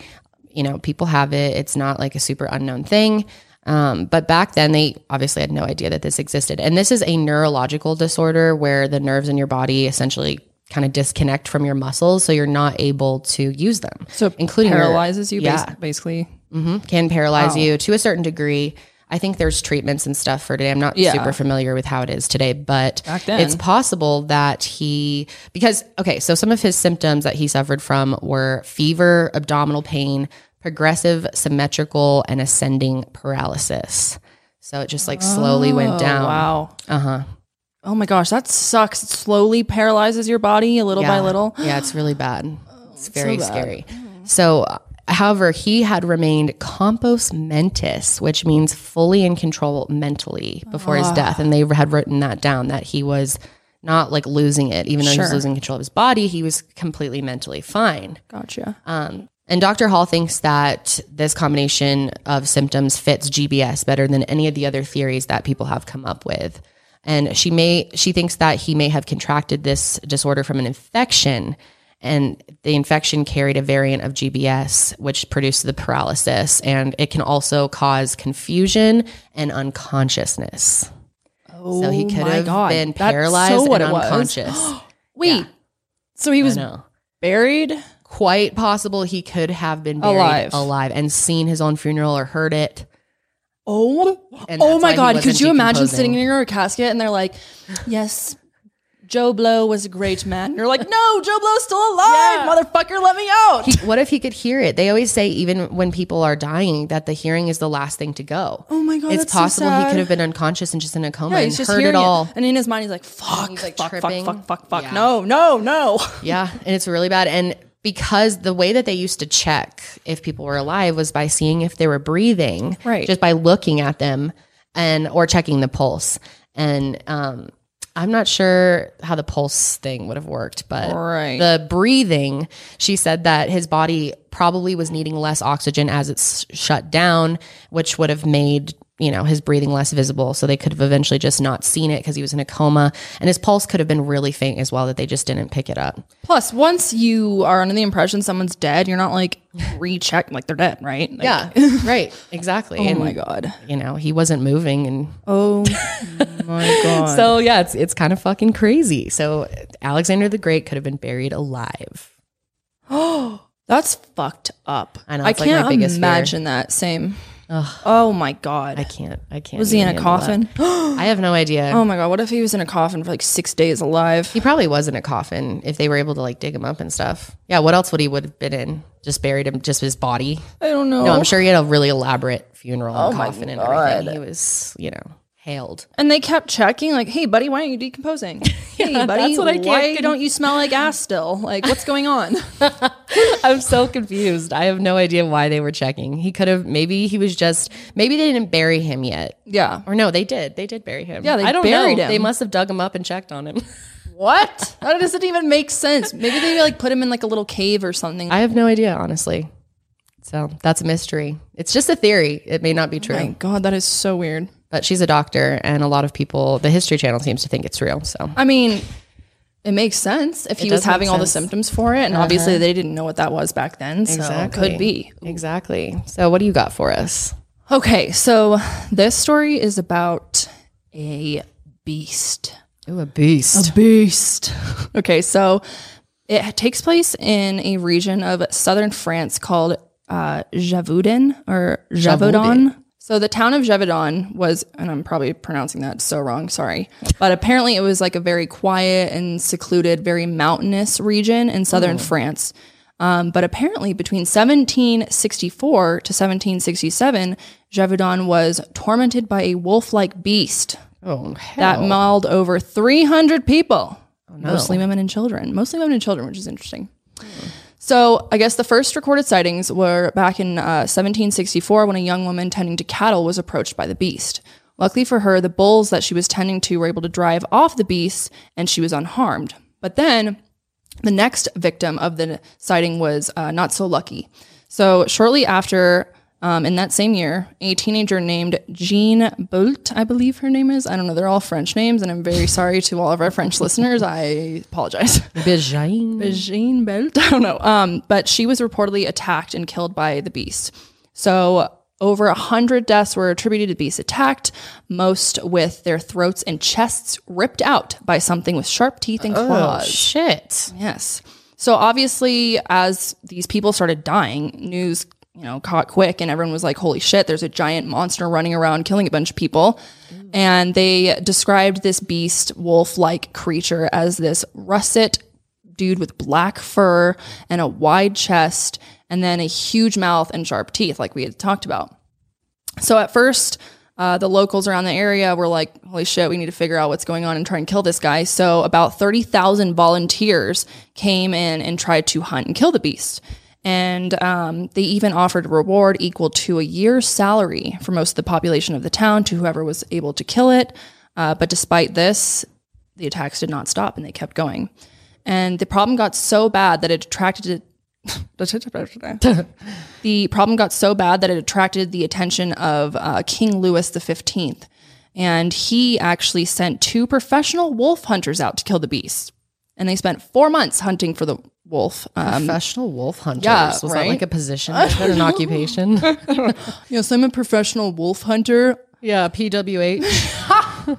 You know, people have it, it's not like a super unknown thing. Um, but back then, they obviously had no idea that this existed. And this is a neurological disorder where the nerves in your body essentially kind of disconnect from your muscles, so you're not able to use them. so including your- paralyzes you, yeah, basically. can paralyze you to a certain degree. I think there's treatments and stuff for today. I'm not Yeah. super familiar with how it is today, but then. it's possible that he because okay, so some of his symptoms that he suffered from were fever, abdominal pain, progressive symmetrical and ascending paralysis. So it just like slowly went down. Oh, Wow. Uh huh. Oh my gosh, that sucks. It slowly paralyzes your body a little by little. Yeah, it's really bad. It's very bad. scary. So, uh, however, he had remained compos mentis, which means fully in control mentally before his death. And they had written that down that he was not like losing it, even though he was losing control of his body, he was completely mentally fine. Gotcha. Um, and Dr. Hall thinks that this combination of symptoms fits GBS better than any of the other theories that people have come up with. And she may she thinks that he may have contracted this disorder from an infection and the infection carried a variant of GBS which produced the paralysis and it can also cause confusion and unconsciousness. Oh so he Oh could have God. been paralyzed so what and unconscious. [GASPS] Wait. So he was buried? Quite possible he could have been buried Alive. alive, and seen his own funeral or heard it. Oh, oh my God. Could you imagine sitting in your casket and they're like, yes, Joe Blow was a great man. You're like, no, Joe Blow's still alive, motherfucker. Let me out. He- what if he could hear it? They always say even when people are dying that the hearing is the last thing to go. Oh my God, It's that's so possible he could have been unconscious and just in a coma yeah, and he's just heard it all. And in his mind, he's like, fuck, He's, like, fuck, fuck, tripping. fuck, fuck, fuck. Yeah. No, no, no. Yeah, and it's really bad. And because the way that they used to check if people were alive was by seeing if they were breathing, Right. Just by looking at them and or checking the pulse. And um, I'm not sure how the pulse thing would have worked, but Right. the breathing, she said that his body probably was needing less oxygen as it's shut down, which would have made you know his breathing less visible so they could have eventually just not seen it because he was in a coma and his pulse could have been really faint as well that they just didn't pick it up Plus, once you are under the impression someone's dead, you're not like recheck like they're dead, right? Like, Yeah, [LAUGHS] right. Exactly. Oh and, my god. You know, he wasn't moving, and Oh [LAUGHS] my god. so yeah, it's it's kind of fucking crazy. So Alexander the Great could have been buried alive. Oh, [GASPS] that's fucked up. I know, I like can't biggest fear. imagine that. Same. Oh my god. I can't. I can't. was he in a coffin? [GASPS] I have no idea. oh my god. What if he was in a coffin for like six days alive? He probably was in a coffin if they were able to like dig him up and stuff. Yeah. What else would he would have been in? Just buried him, just his body. I don't know. No, I'm sure he had a really elaborate funeral and Oh my coffin and God. everything. He was, you know, hailed. And they kept checking, like, "Hey, buddy, why aren't you decomposing? [LAUGHS] hey, buddy, that's what I can't why don't you smell like ass still? Like, what's going on?" [LAUGHS] [LAUGHS] I'm so confused. I have no idea why they were checking. He could have maybe he was just maybe they didn't bury him yet. yeah. Or no, they did. They did bury him. Yeah, they I don't buried know. him. They must have dug him up and checked on him. What? That doesn't even make sense. Maybe they like put him in like a little cave or something. I have no idea, honestly. So that's a mystery. It's just a theory. It may not be oh true. my god, that is so weird. But she's a doctor, and a lot of people, the History Channel seems to think it's real. So I mean, it makes sense if he was having all the. Uh-huh. symptoms for it, and obviously they didn't know what that was back then, so Exactly. could be. exactly. So what do you got for us? Okay, so this story is about a beast. Ooh, a beast. A beast. okay, so it takes place in a region of southern France called uh, Javudin or Javudon. So the town of Gévaudan was, and I'm probably pronouncing that so wrong, sorry, but apparently it was like a very quiet and secluded, very mountainous region in southern France. Um, but apparently between 1764 to 1767, Gévaudan was tormented by a wolf-like beast oh, that mauled over 300 people, Oh, mostly women and children, mostly women and children, which is interesting. So, I guess the first recorded sightings were back in uh, 1764 when a young woman tending to cattle was approached by the beast. Luckily for her, the bulls that she was tending to were able to drive off the beast and she was unharmed. But then the next victim of the sighting was uh, not so lucky. So, shortly after, um, in that same year, a teenager named Jean Boult, I believe her name is. I don't know. They're all French names, and I'm very sorry to all of our French listeners. I apologize. [LAUGHS] Bejain. Jean Boult? I don't know. Um, but she was reportedly attacked and killed by the beast. So, over a hundred deaths were attributed to beasts attacked, most with their throats and chests ripped out by something with sharp teeth and claws. Oh, claws. shit. Yes. So obviously, as these people started dying, news you know caught quick, and everyone was like, "Holy shit! There's a giant monster running around killing a bunch of people." And they described this beast, wolf-like creature, as this russet dude with black fur and a wide chest, and then a huge mouth and sharp teeth, like we had talked about. So at first, uh, the locals around the area were like, holy shit, we need to figure out what's going on and try and kill this guy. So about 30,000 volunteers came in and tried to hunt and kill the beast. And um, they even offered a reward equal to a year's salary for most of the population of the town to whoever was able to kill it. Uh, but despite this, the attacks did not stop and they kept going. And the problem got so bad that it attracted [LAUGHS] the problem got so bad that it attracted the attention of uh, King Louis XV. And he actually sent two professional wolf hunters out to kill the beast. And they spent four months hunting for the wolf. Um, Professional wolf hunters. yeah, Was that right? like a position? Was that an [LAUGHS] occupation? [LAUGHS] yes, I'm a professional wolf hunter. yeah, PWH. [LAUGHS]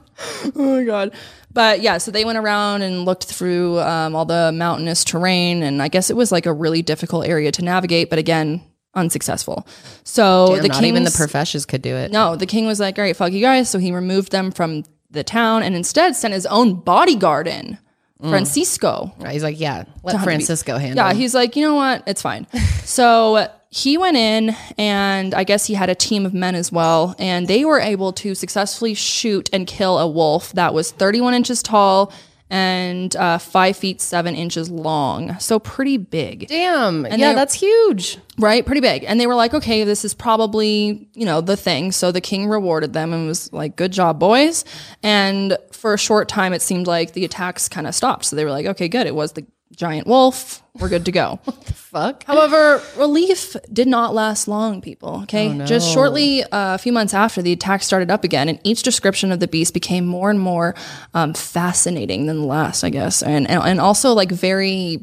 Oh my god. But yeah, so they went around and looked through um, all the mountainous terrain, and I guess it was like a really difficult area to navigate. But again, unsuccessful. So the Not even the king's- professions could do it. No, the king was like, all right, fuck you guys. So he removed them from the town and instead sent his own bodyguard in. Mm. Francisco. He's like, yeah, let Francisco handle. Yeah, it. he's like, you know what? It's fine. [LAUGHS] so he went in, and I guess he had a team of men as well, and they were able to successfully shoot and kill a wolf that was 31 inches tall and uh, five feet seven inches long. So pretty big. damn. yeah, they- that's huge. Right, pretty big. And they were like, okay, this is probably, you know, the thing. So the king rewarded them and was like, good job, boys. And for a short time, it seemed like the attacks kind of stopped. So they were like, okay, good. It was the giant wolf. We're good to go. [LAUGHS] Fuck. However, relief did not last long, people. Okay. Just shortly, uh, a few months after, the attack started up again, and each description of the beast became more and more um, fascinating than the last, I guess. And, and, and also like very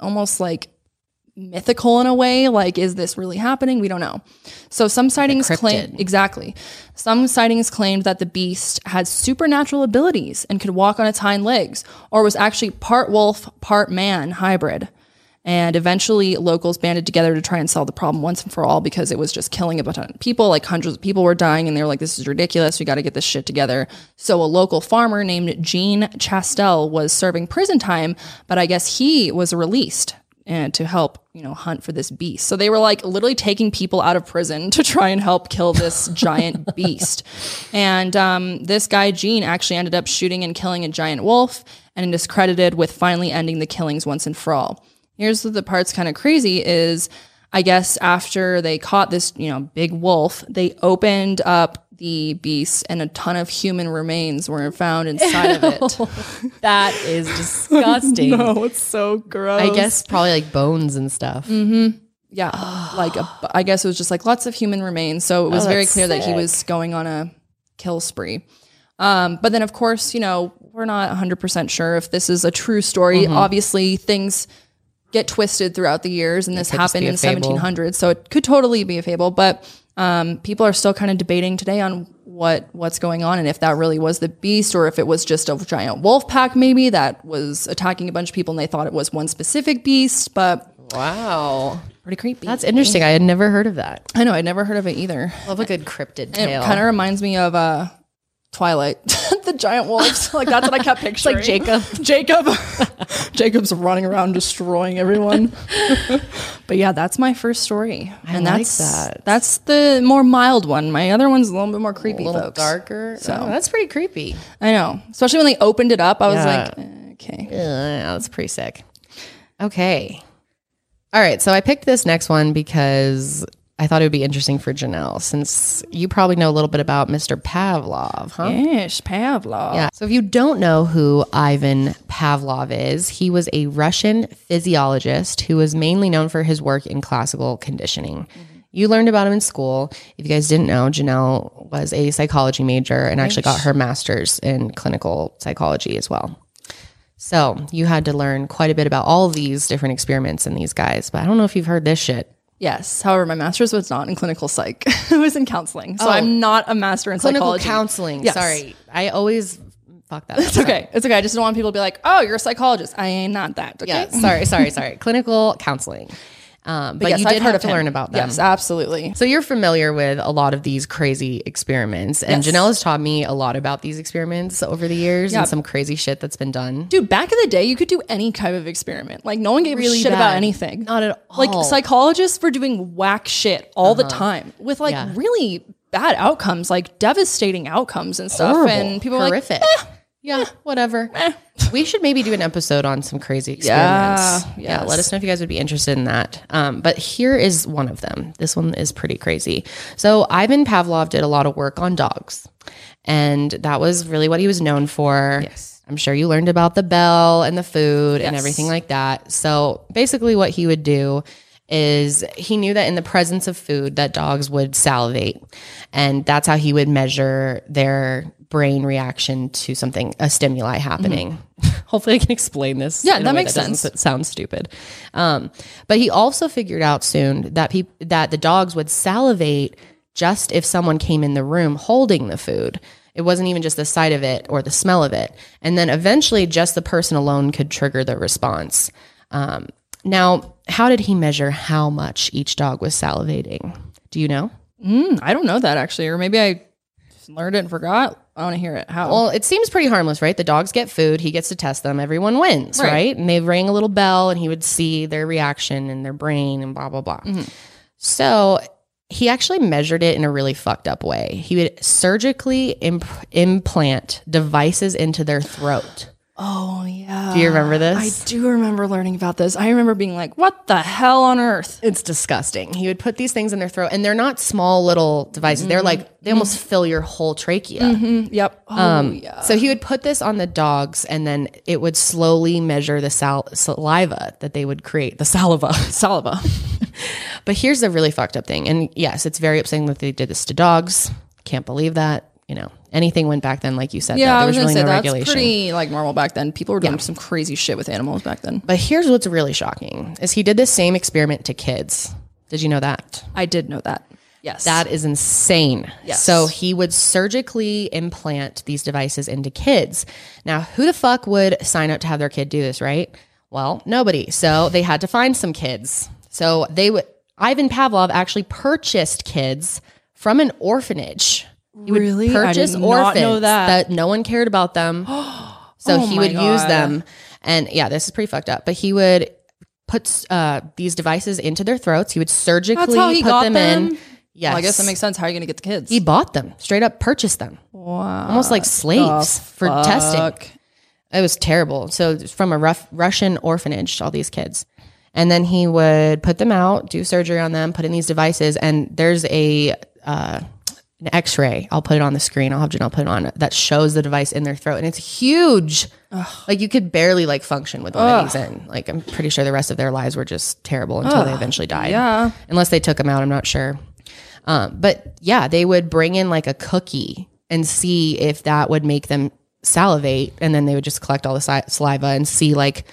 almost like mythical in a way. Like, is this really happening? We don't know. So some sightings claim exactly. Some sightings claimed that the beast had supernatural abilities and could walk on its hind legs, or was actually part wolf, part man hybrid. And eventually, locals banded together to try and solve the problem once and for all because it was just killing a bunch of people. Like hundreds of people were dying, and they were like, "This is ridiculous. We got to get this shit together." So, a local farmer named jean Chastel was serving prison time, but I guess he was released and to help you know hunt for this beast. So they were like literally taking people out of prison to try and help kill this [LAUGHS] giant beast. And um, this guy Gene actually ended up shooting and killing a giant wolf, and is credited with finally ending the killings once and for all. Here's the part's kind of crazy is I guess after they caught this, you know, big wolf, they opened up the beast and a ton of human remains were found inside of it. [LAUGHS] That is [LAUGHS] disgusting. oh, it's so gross. I guess probably like bones and stuff. Mm-hmm. yeah, like a, I guess it was just like lots of human remains. So it was very that's clear that he was going on a kill spree. Um, but then, of course, you know, we're not 100% sure if this is a true story. Mm-hmm. Obviously, things get twisted throughout the years, and this happened in fable. 1700s. So it could totally be a fable. But um, people are still kind of debating today on what what's going on and if that really was the beast or if it was just a giant wolf pack maybe that was attacking a bunch of people and they thought it was one specific beast but Wow. pretty creepy That's interesting. I had never heard of that. I know, I'd never heard of it either. Love a good cryptid tale. It kind of reminds me of uh, Twilight, [LAUGHS] the giant wolves. Like that's what I kept picturing. like Jacob. [LAUGHS] Jacob. [LAUGHS] Jacob's running around destroying everyone. but yeah, that's my first story, and like that's that. that's the more mild one. My other one's a little bit more creepy, a little folks. darker. So- So that's pretty creepy. I know, especially when they opened it up. I was Yeah. like, eh, okay, Yeah, that's pretty sick. Okay. All right. So I picked this next one because I thought it would be interesting for Janelle, since you probably know a little bit about Mr. Pavlov, huh? yes, Pavlov. Yeah. So if you don't know who Ivan Pavlov is, he was a Russian physiologist who was mainly known for his work in classical conditioning. Mm-hmm. You learned about him in school. If you guys didn't know, Janelle was a psychology major and actually got her master's in clinical psychology as well. So you had to learn quite a bit about all these different experiments and these guys. But I don't know if you've heard this shit. Yes. However, my master's was not in clinical psych. [LAUGHS] it was in counseling. So I'm oh. not a master in Oh. Clinical psychology. counseling. Yes. Sorry. I always fuck that up. It's okay. It's okay. I just don't want people to be like, "Oh, you're a psychologist." I ain't not that. Okay. Yeah, sorry, sorry, sorry. [LAUGHS] Clinical counseling. Um, but yes, you I've did heard have of to him. learn about them. Yes, absolutely. So you're familiar with a lot of these crazy experiments, and Yes. Janelle has taught me a lot about these experiments over the years Yeah. and some crazy shit that's been done. Dude, back in the day, you could do any type of experiment. Like no one gave a Really shit about anything. Not at all. Like psychologists were doing whack shit all the time with like Yeah. really bad outcomes, like devastating outcomes and stuff. Horrible, And people were horrific. like, "Eh, yeah, whatever. we should maybe do an episode on some crazy experiments. Yeah, yeah. yes. Let us know if you guys would be interested in that. Um, but here is one of them. This one is pretty crazy. So Ivan Pavlov did a lot of work on dogs, and that was really what he was known for. Yes. I'm sure you learned about the bell and the food and everything like that. So basically, what he would do is he knew that in the presence of food that dogs would salivate and that's how he would measure their brain reaction to something a stimuli happening [LAUGHS] hopefully i can explain this Mm-hmm. Yeah, that makes doesn't sense. s- sounds stupid um, but he also figured out soon that peop- that the dogs would salivate just if someone came in the room holding the food it wasn't even just the sight of it or the smell of it and then eventually just the person alone could trigger the response um, now, how did he measure how much each dog was salivating? Do you know? "Hmm, I don't know that actually, or maybe I learned it and forgot. I want to hear it. How? Well, it seems pretty harmless, right? The dogs get food, he gets to test them, everyone wins, right? Right. And they rang a little bell and he would see their reaction and their brain and blah, blah, blah. Mm-hmm. So he actually measured it in a really fucked up way. He would surgically imp- implant devices into their throat. Oh yeah. Do you remember this? I do remember learning about this. I remember being like, "What the hell on earth?" It's disgusting. He would put these things in their throat, and they're not small little devices. They're like, they almost fill your whole trachea. Yep. Oh Um, yeah. So he would put this on the dogs, and then it would slowly measure the sal- saliva that they would create, the saliva. [LAUGHS] Saliva. But here's the really fucked up thing. And yes, it's very upsetting that they did this to dogs. Can't believe that. You know, anything went back then, like you said. Yeah, though. I there was was gonna really say no that's regulation. pretty like normal back then. People were doing some crazy shit with animals back then. but here's what's really shocking: is he did the same experiment to kids. Did you know that? I did know that. Yes. That is insane. Yes. So he would surgically implant these devices into kids. Now, who the fuck would sign up to have their kid do this, right? Well, nobody. So they had to find some kids. So they would Ivan Pavlov actually purchased kids from an orphanage. He would Really? Purchase did not know orphans that. no one cared about them. [GASPS] So Oh he would use them. And yeah, this is pretty fucked up. But he would put uh, these devices into their throats. He would surgically he put them, them? in. Yes. Well, I guess that makes sense. How are you going to get the kids? He bought them, straight up purchased them. Wow. Almost like slaves for testing. It was terrible. So from a rough Russian orphanage, all these kids. And then he would put them out, do surgery on them, put in these devices, and there's a uh, an X-ray. I'll put it on the screen. I'll have Janelle put it on that shows the device in their throat, and it's huge. Like you could barely like function with one of these in. Like I'm pretty sure the rest of their lives were just terrible until they eventually died. Yeah. unless they took them out. I'm not sure. Um, but yeah, they would bring in like a cookie and see if that would make them salivate, and then they would just collect all the si- saliva and see like,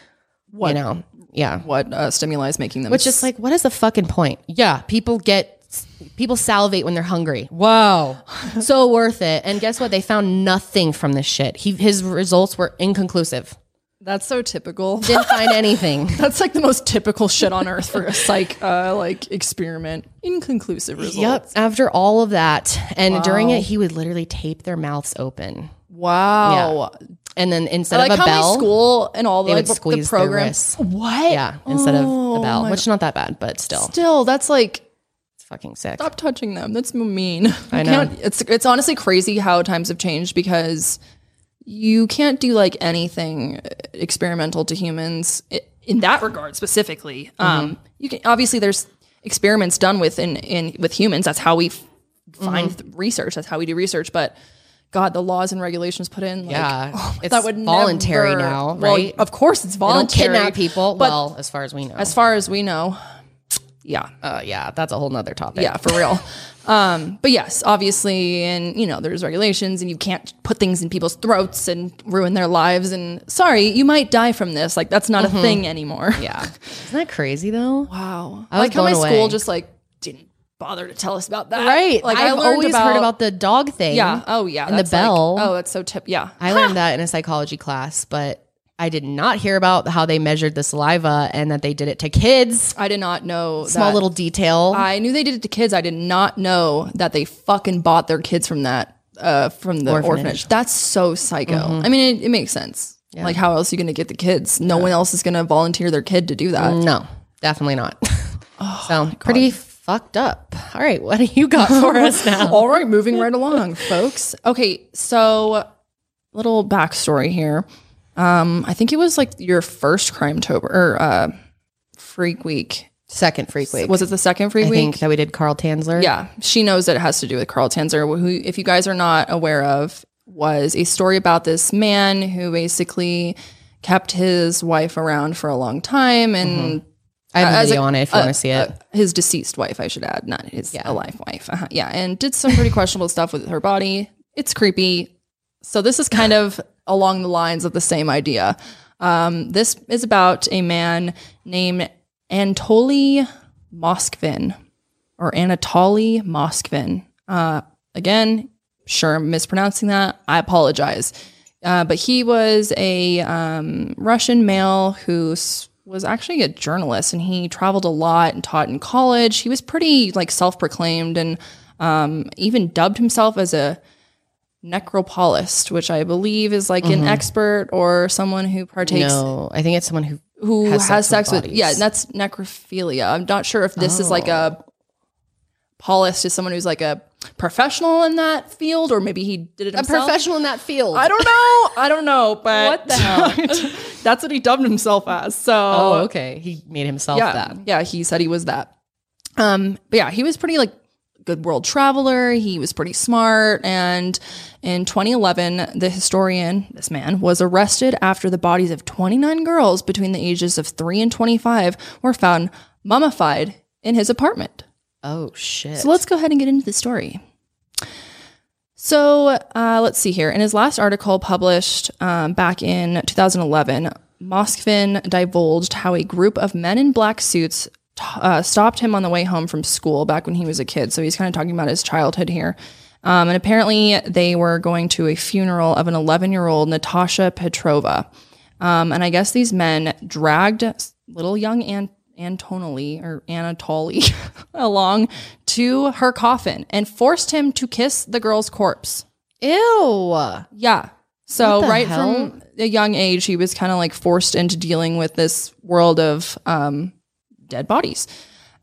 you know, yeah. What uh, stimuli is making them? Which is like, what is the fucking point? Yeah, people get people salivate when they're hungry. Wow, [LAUGHS] so worth it. And guess what? They found nothing from this shit. He his results were inconclusive. that's so typical. Didn't find [LAUGHS] anything. That's like the most typical shit on earth for a psych uh, like experiment. Inconclusive results. Yep. After all of that, and during it, he would literally tape their mouths open. Wow. And then instead like of a bell, school and all the, like, the squeeze their program. What? Yeah, instead of Oh a bell, which is not that bad, but still, Still, that's like fucking sick. stop touching them. That's mean. I know. It's it's honestly crazy how times have changed because you can't do like anything experimental to humans in that regard specifically. Mm-hmm. Um, you can obviously there's experiments done with in, in with humans. That's how we find Mm-hmm. th- research. That's how we do research. But God, the laws and regulations put in, like, Yeah, oh, it's voluntary never- now, Well, right? of course, it's They don't voluntary. kidnap people. but well, as far as we know, as far as we know, yeah, uh, yeah, that's a whole nother topic. yeah, for real. [LAUGHS] Um, but yes, obviously, and you know, there's regulations, and you can't put things in people's throats and ruin their lives. And sorry, you might die from this. Like that's not a thing anymore. Mm-hmm. yeah. [LAUGHS] Isn't that crazy though? Wow. I like how my blown school just like didn't bother to tell us about that. Right. Like I've always about, heard about the dog thing. Yeah. Oh yeah. And the that's like- bell. oh, that's so tip. Yeah. I learned [LAUGHS] that in a psychology class, but I did not hear about how they measured the saliva and that they did it to kids. I did not know Small that. little detail. I knew they did it to kids. I did not know that they fucking bought their kids from that uh from the Orphanage. orphanage. That's so psycho. I mean, it, it makes sense. Like, how else are you going to get the kids? No one else is going to volunteer their kid to do that. no, definitely not. [LAUGHS] [LAUGHS] oh, so pretty fucked up. All right, what do you got for [LAUGHS] us now? All right, moving right along, folks. Okay, so little backstory here. Um, I think it was like your first Crimetober or uh, freak week. Second freak week. Was it the second freak I week? think that we did Carl Tanzler. Yeah, she knows that it has to do with Carl Tanzler, who, if you guys are not aware of, was a story about this man who basically kept his wife around for a long time and I have a as video on it if you want to see it. his deceased wife, I should add, not his alive wife. Uh-huh. Yeah, and did some pretty [LAUGHS] questionable stuff with her body. It's creepy. So this is kind of along the lines of the same idea. Um, this is about a man named Anatoly Moskvin or Anatoly Moskvin. Uh, again, sure I'm mispronouncing that. I apologize. Uh, but he was a um, Russian male who was actually a journalist and he traveled a lot and taught in college. He was pretty like self proclaimed and um, even dubbed himself as a necropolist, which I believe is like an expert or someone who partakes No, I think it's someone who who has has, sex with with, yeah, that's necrophilia. I'm not sure if this is like a polist is someone who's like a professional in that field, or maybe he did it a professional in that field. I don't know. I don't know, [LAUGHS] but What the hell? [LAUGHS] that's what he dubbed himself as. So Oh, okay. He made himself yeah, that. yeah, he said he was that. Um, but yeah, he was pretty like good world traveler. He was pretty smart, and in 2011, the historian, this man, was arrested after the bodies of 29 girls between the ages of three and 25 were found mummified in his apartment. Oh shit. So let's go ahead and get into the story. So uh, let's see here. In his last article published um, back in 2011, Moskvin divulged how a group of men in black suits uh, stopped him on the way home from school back when he was a kid. So he's kind of talking about his childhood here. Um, and apparently, they were going to a funeral of an 11 year old Natasha Petrova. Um, and I guess these men dragged little young An- Antonoli or Anatoly [LAUGHS] along to her coffin and forced him to kiss the girl's corpse. Ew. Yeah. So right hell? from a young age, he was kind of like forced into dealing with this world of um, dead bodies.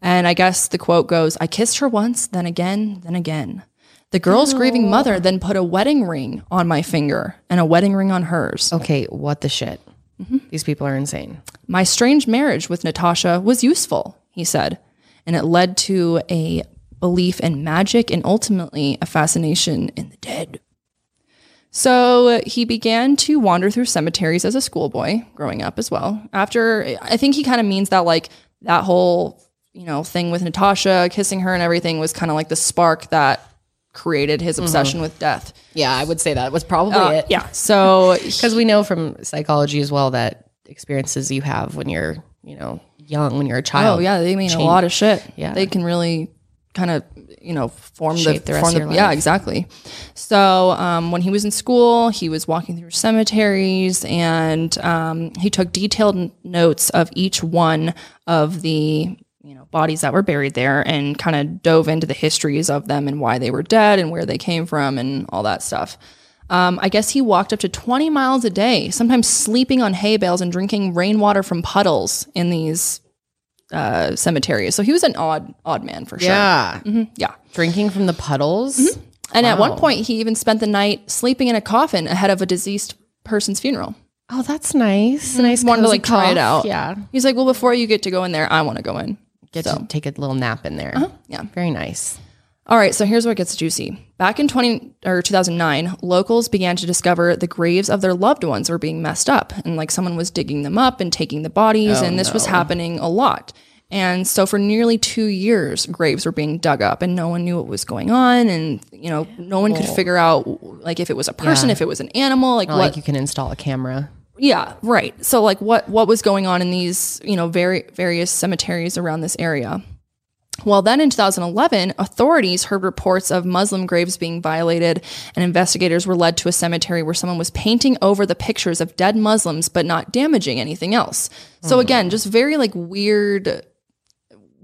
And I guess the quote goes, "I kissed her once, then again, then again." The girl's grieving mother then put a wedding ring on my finger and a wedding ring on hers. Okay, what the shit? Mm-hmm. These people are insane. My strange marriage with Natasha was useful, he said, and it led to a belief in magic and ultimately a fascination in the dead. So he began to wander through cemeteries as a schoolboy growing up as well. After, I think he kind of means that, like, that whole, you know, thing with Natasha, kissing her and everything was kind of like the spark that created his obsession with death. Yeah, I would say that was probably Uh, it. yeah. So [LAUGHS] Because we know from psychology as well that experiences you have when you're, you know, young, when you're a child. Oh yeah, they mean a lot of shit. Yeah. they can really kind of you know form Shape the, the form of the yeah life. exactly. So um, when he was in school, he was walking through cemeteries and um, he took detailed notes of each one of the you know bodies that were buried there and kind of dove into the histories of them and why they were dead and where they came from and all that stuff. Um, I guess he walked up to 20 miles a day, sometimes sleeping on hay bales and drinking rainwater from puddles in these uh, cemeteries. So he was an odd, odd man for sure. Yeah. Yeah. Drinking from the puddles. Mm-hmm. And at Wow. one point, he even spent the night sleeping in a coffin ahead of a deceased person's funeral. Oh, that's nice. A nice Wanted to cozy like try it out. Yeah. He's like, well, before you get to go in there, I want to go in. Get So- Uh-huh. to take a little nap in there. Yeah. Very nice. All right, so here's where it gets juicy. Back in 20 or 2009, locals began to discover the graves of their loved ones were being messed up and like someone was digging them up and taking the bodies oh, and this was happening a lot. And so for nearly 2 years, graves were being dug up and no one knew what was going on and you know, no one could figure out like if it was a person, Yeah. if it was an animal, like Not what like you can install a camera. yeah, right. So like what what was going on in these, you know, very various cemeteries around this area? Well, then in 2011, authorities heard reports of Muslim graves being violated, and investigators were led to a cemetery where someone was painting over the pictures of dead Muslims but not damaging anything else. So again, just very like weird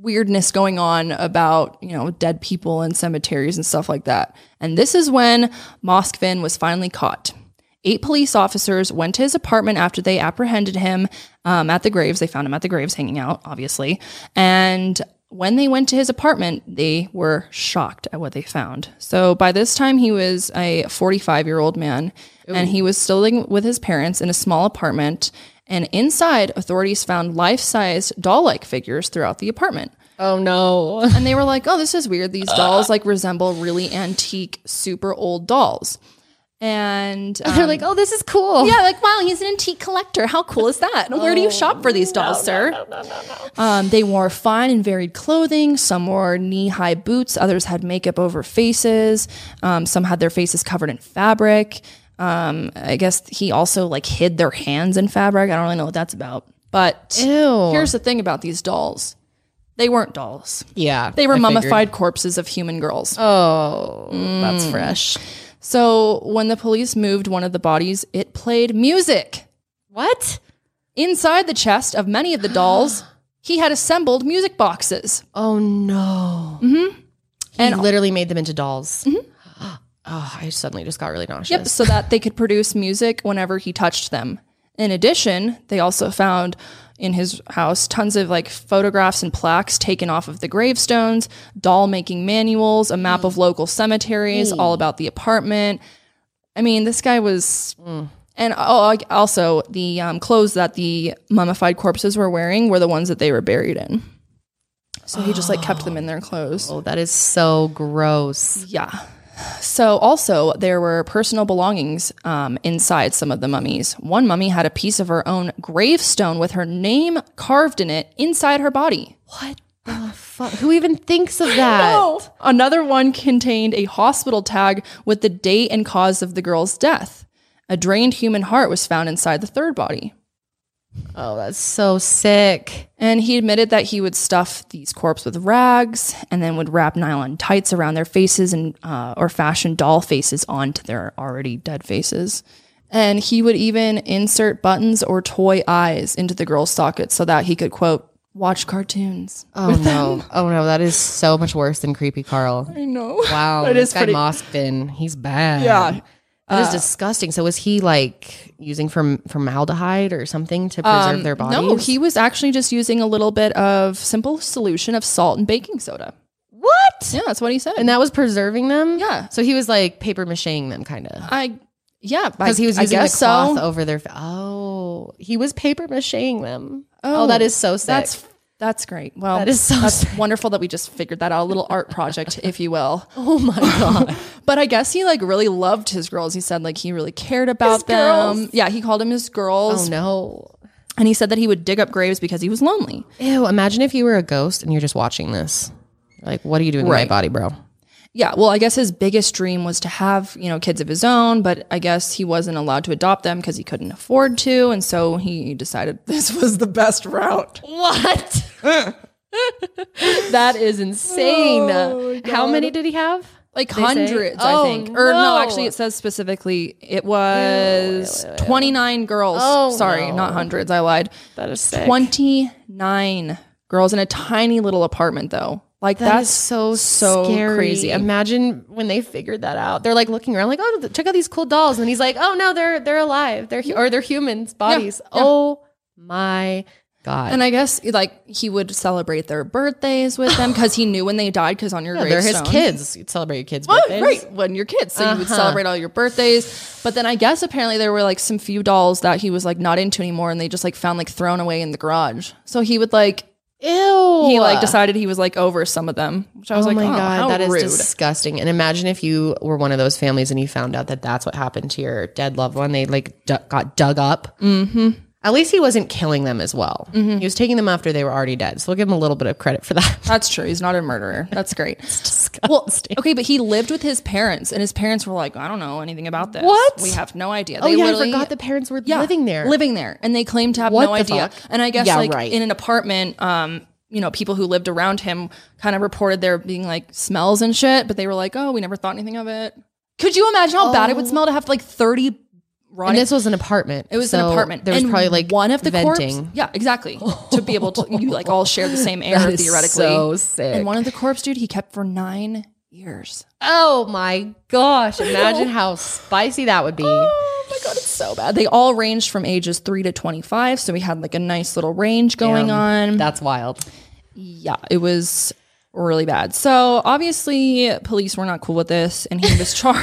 weirdness going on about, you know, dead people in cemeteries and stuff like that. And this is when Moskvin was finally caught. Eight police officers went to his apartment after they apprehended him um, at the graves. They found him at the graves hanging out, obviously. And when they went to his apartment, they were shocked at what they found. So by this time, he was a 45 year old man and he was still living with his parents in a small apartment. And inside, authorities found life sized doll like figures throughout the apartment. Oh no. And they were like, oh, this is weird. These dolls like resemble really antique, super old dolls. And um, [LAUGHS] They're like, oh, this is cool. yeah, like wow, he's an antique collector. How cool is that? Where do you shop for these dolls, sir? No, no, no, Um, they wore fine and varied clothing. Some wore knee-high boots. Others had makeup over faces. Um, some had their faces covered in fabric. Um, I guess he also like hid their hands in fabric. I don't really know what that's about. But Ew. here's the thing about these dolls: they weren't dolls. Yeah. They were I figured. mummified corpses of human girls. Oh, that's fresh. So when the police moved one of the bodies, it played music. What? Inside the chest of many of the dolls, [GASPS] he had assembled music boxes. Oh no. Mm-hmm. And he literally made them into dolls. Oh, [GASPS] I suddenly just got really nauseous. Yep, so that they could produce music whenever he touched them. In addition, they also found in his house tons of like photographs and plaques taken off of the gravestones, doll making manuals, a map of mm. local cemeteries, mm. all about the apartment. I mean, this guy was. Mm. And oh, also, the um, clothes that the mummified corpses were wearing were the ones that they were buried in. So he just like kept them in their oh, clothes. Oh, that is so gross. Yeah. So also there were personal belongings um, inside some of the mummies. One mummy had a piece of her own gravestone with her name carved in it inside her body. What the fuck? Who even thinks of that? Another one contained a hospital tag with the date and cause of the girl's death. A drained human heart was found inside the third body. Oh, that's so sick. And he admitted that he would stuff these corpses with rags and then would wrap nylon tights around their faces and uh, or fashion doll faces onto their already dead faces. And he would even insert buttons or toy eyes into the girl's sockets so that he could quote watch cartoons. Oh no. Oh no, that is so much worse than creepy Carl. I know. Wow. [LAUGHS] It this is guy pretty- Moskvin, he's bad. Yeah. That is disgusting. So was he like using form- formaldehyde or something to preserve their bodies? Um, No, he was actually just using a little bit of simple solution of salt and baking soda. What? Yeah, that's what he said. And that was preserving them? Yeah. So he was like paper macheing them kind of. I yeah, Because he was using the guess cloth so. over their. Oh, he was paper macheing them. Oh, that is so sick. That's that's great. Well, That is so that's sick. wonderful that we just figured that out. A little art project, if you will. [LAUGHS] oh my um, god. But I guess he like really loved his girls. He said like he really cared about His them. girls? Yeah, he called them his girls. oh no. And he said that he would dig up graves because he was lonely. Ew. Imagine if you were a ghost and you're just watching this. Like, what are you doing to my body, bro? Yeah, well, I guess his biggest dream was to have, you know, kids of his own, but I guess he wasn't allowed to adopt them because he couldn't afford to, and so he decided [LAUGHS] this was the best route. What? [LAUGHS] that is insane. Oh How many did he have? Like They hundreds, Oh, I think. Or no, no. actually it says specifically it was 29 girls. Oh, Sorry, no. not hundreds, I lied. That is sick. 29 girls in a tiny little apartment though. Like That that's is so so scary. crazy. Imagine when they figured that out. They're like looking around, like, oh, check out these cool dolls, and he's like, oh no, they're they're alive. They're hu- or they're humans bodies. yeah. Oh my god. And I guess like he would celebrate their birthdays with them because he knew when they died. Because on your Yeah, they're his kids. You'd celebrate your kids' Oh, birthdays. right, when you're kids, so you would Uh-huh. celebrate all your birthdays. But then I guess apparently there were like some few dolls that he was like not into anymore, and they just like found like thrown away in the garage. So he would like Ew. he like decided he was like over some of them, which I was oh like, my oh, god, that is rude. disgusting. And imagine if you were one of those families and you found out that that's what happened to your dead loved one. They like du- got dug up. Mm-hmm. At least he wasn't killing them as well. Mm-hmm. He was taking them after they were already dead. So we'll give him a little bit of credit for that. That's true. He's not a murderer. That's great. [LAUGHS] disgusting. Well, okay, but he lived with his parents, and his parents were like, I don't know anything about this. What? We have no idea. oh yeah, I forgot the parents were Yeah, living there. living there, and they claimed to have What no idea. fuck? And I guess Yeah, like right. in an apartment, um, you know, people who lived around him kind of reported there being like smells and shit, but they were like, oh, we never thought anything of it. Could you imagine how bad it would smell to have like thirty and this was an apartment. it was an apartment. There was And probably like one of the venting. corpse. Yeah, exactly. [LAUGHS] to be able to, you like all share the [LAUGHS] same air That theoretically. so sick. And one of the corpse, dude, he kept for nine years. Oh my gosh! [LAUGHS] Imagine how spicy that would be. Oh my god, it's so bad. They all ranged from ages three to twenty-five, so we had like a nice little range going Damn. on. That's wild. yeah, it was really bad. So obviously, police were not cool with this, and he was charged.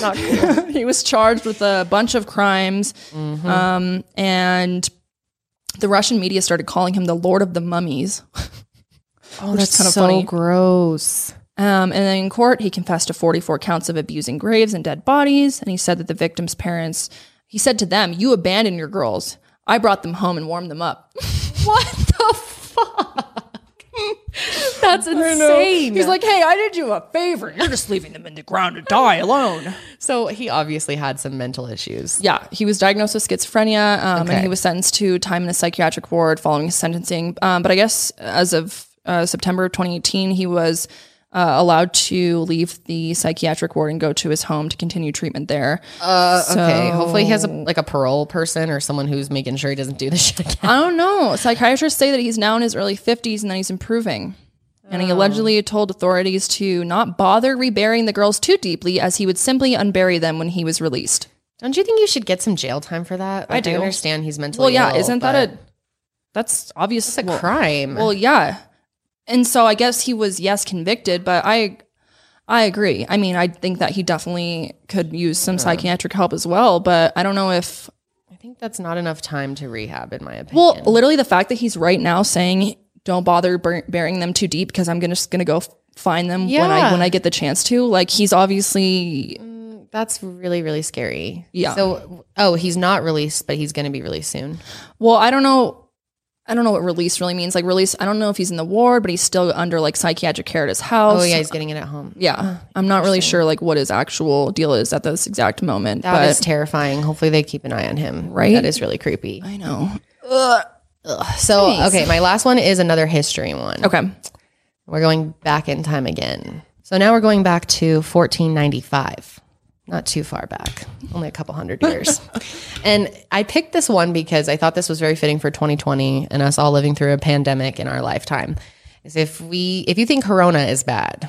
Not cool. [LAUGHS] he was charged with a bunch of crimes, Mm-hmm. um, and the Russian media started calling him the Lord of the Mummies. [LAUGHS] Oh, that's kinda so funny. gross. Um, and then in court, he confessed to 44 counts of abusing graves and dead bodies. And he said that the victims' parents, he said to them, You abandoned your girls. I brought them home and warmed them up. [LAUGHS] What the fuck? [LAUGHS] That's insane. He's like, Hey, I did you a favor. You're just leaving them in the ground to die alone. [LAUGHS] so he obviously had some mental issues. Yeah, he was diagnosed with schizophrenia um, Okay. and he was sentenced to time in a psychiatric ward following his sentencing. Um, but I guess as of uh, September 2018, he was uh, allowed to leave the psychiatric ward and go to his home to continue treatment there. Uh, okay. Hopefully he has a, like a parole person or someone who's making sure he doesn't do this [LAUGHS] shit again. I don't know. Psychiatrists say that he's now in his early 50s and that he's improving. And he allegedly told authorities to not bother reburying the girls too deeply, as he would simply unbury them when he was released. Don't you think you should get some jail time for that? Like, do. I understand he's mentally Well, yeah, ill, isn't that a that's obvious a well, crime? Well, yeah. And so I guess he was yes convicted, but I I agree. I mean, I think that he definitely could use some hmm. psychiatric help as well, but I don't know if I think that's not enough time to rehab, in my opinion. well, literally the fact that he's right now saying don't bother bur- burying them too deep because I'm gonna just gonna go f- find them when I when I get the chance to. Like he's obviously mm, that's really, really scary. Yeah. So, oh, he's not released, but he's going to be released soon. well, I don't know. I don't know what release really means. Like release, I don't know if he's in the ward, but he's still under like psychiatric care at his oh, house. Oh, yeah, he's getting it at home. Yeah, I'm not really sure like what his actual deal is at this exact moment. That but is terrifying. Hopefully, they keep an eye on him. Right? That is really creepy. I know. So, okay, my last one is another history one. Okay. We're going back in time again. So now we're going back to 1495. Not too far back, only a couple hundred years. [LAUGHS] and I picked this one because I thought this was very fitting for 2020 and us all living through a pandemic in our lifetime. Is if we if you think corona is bad,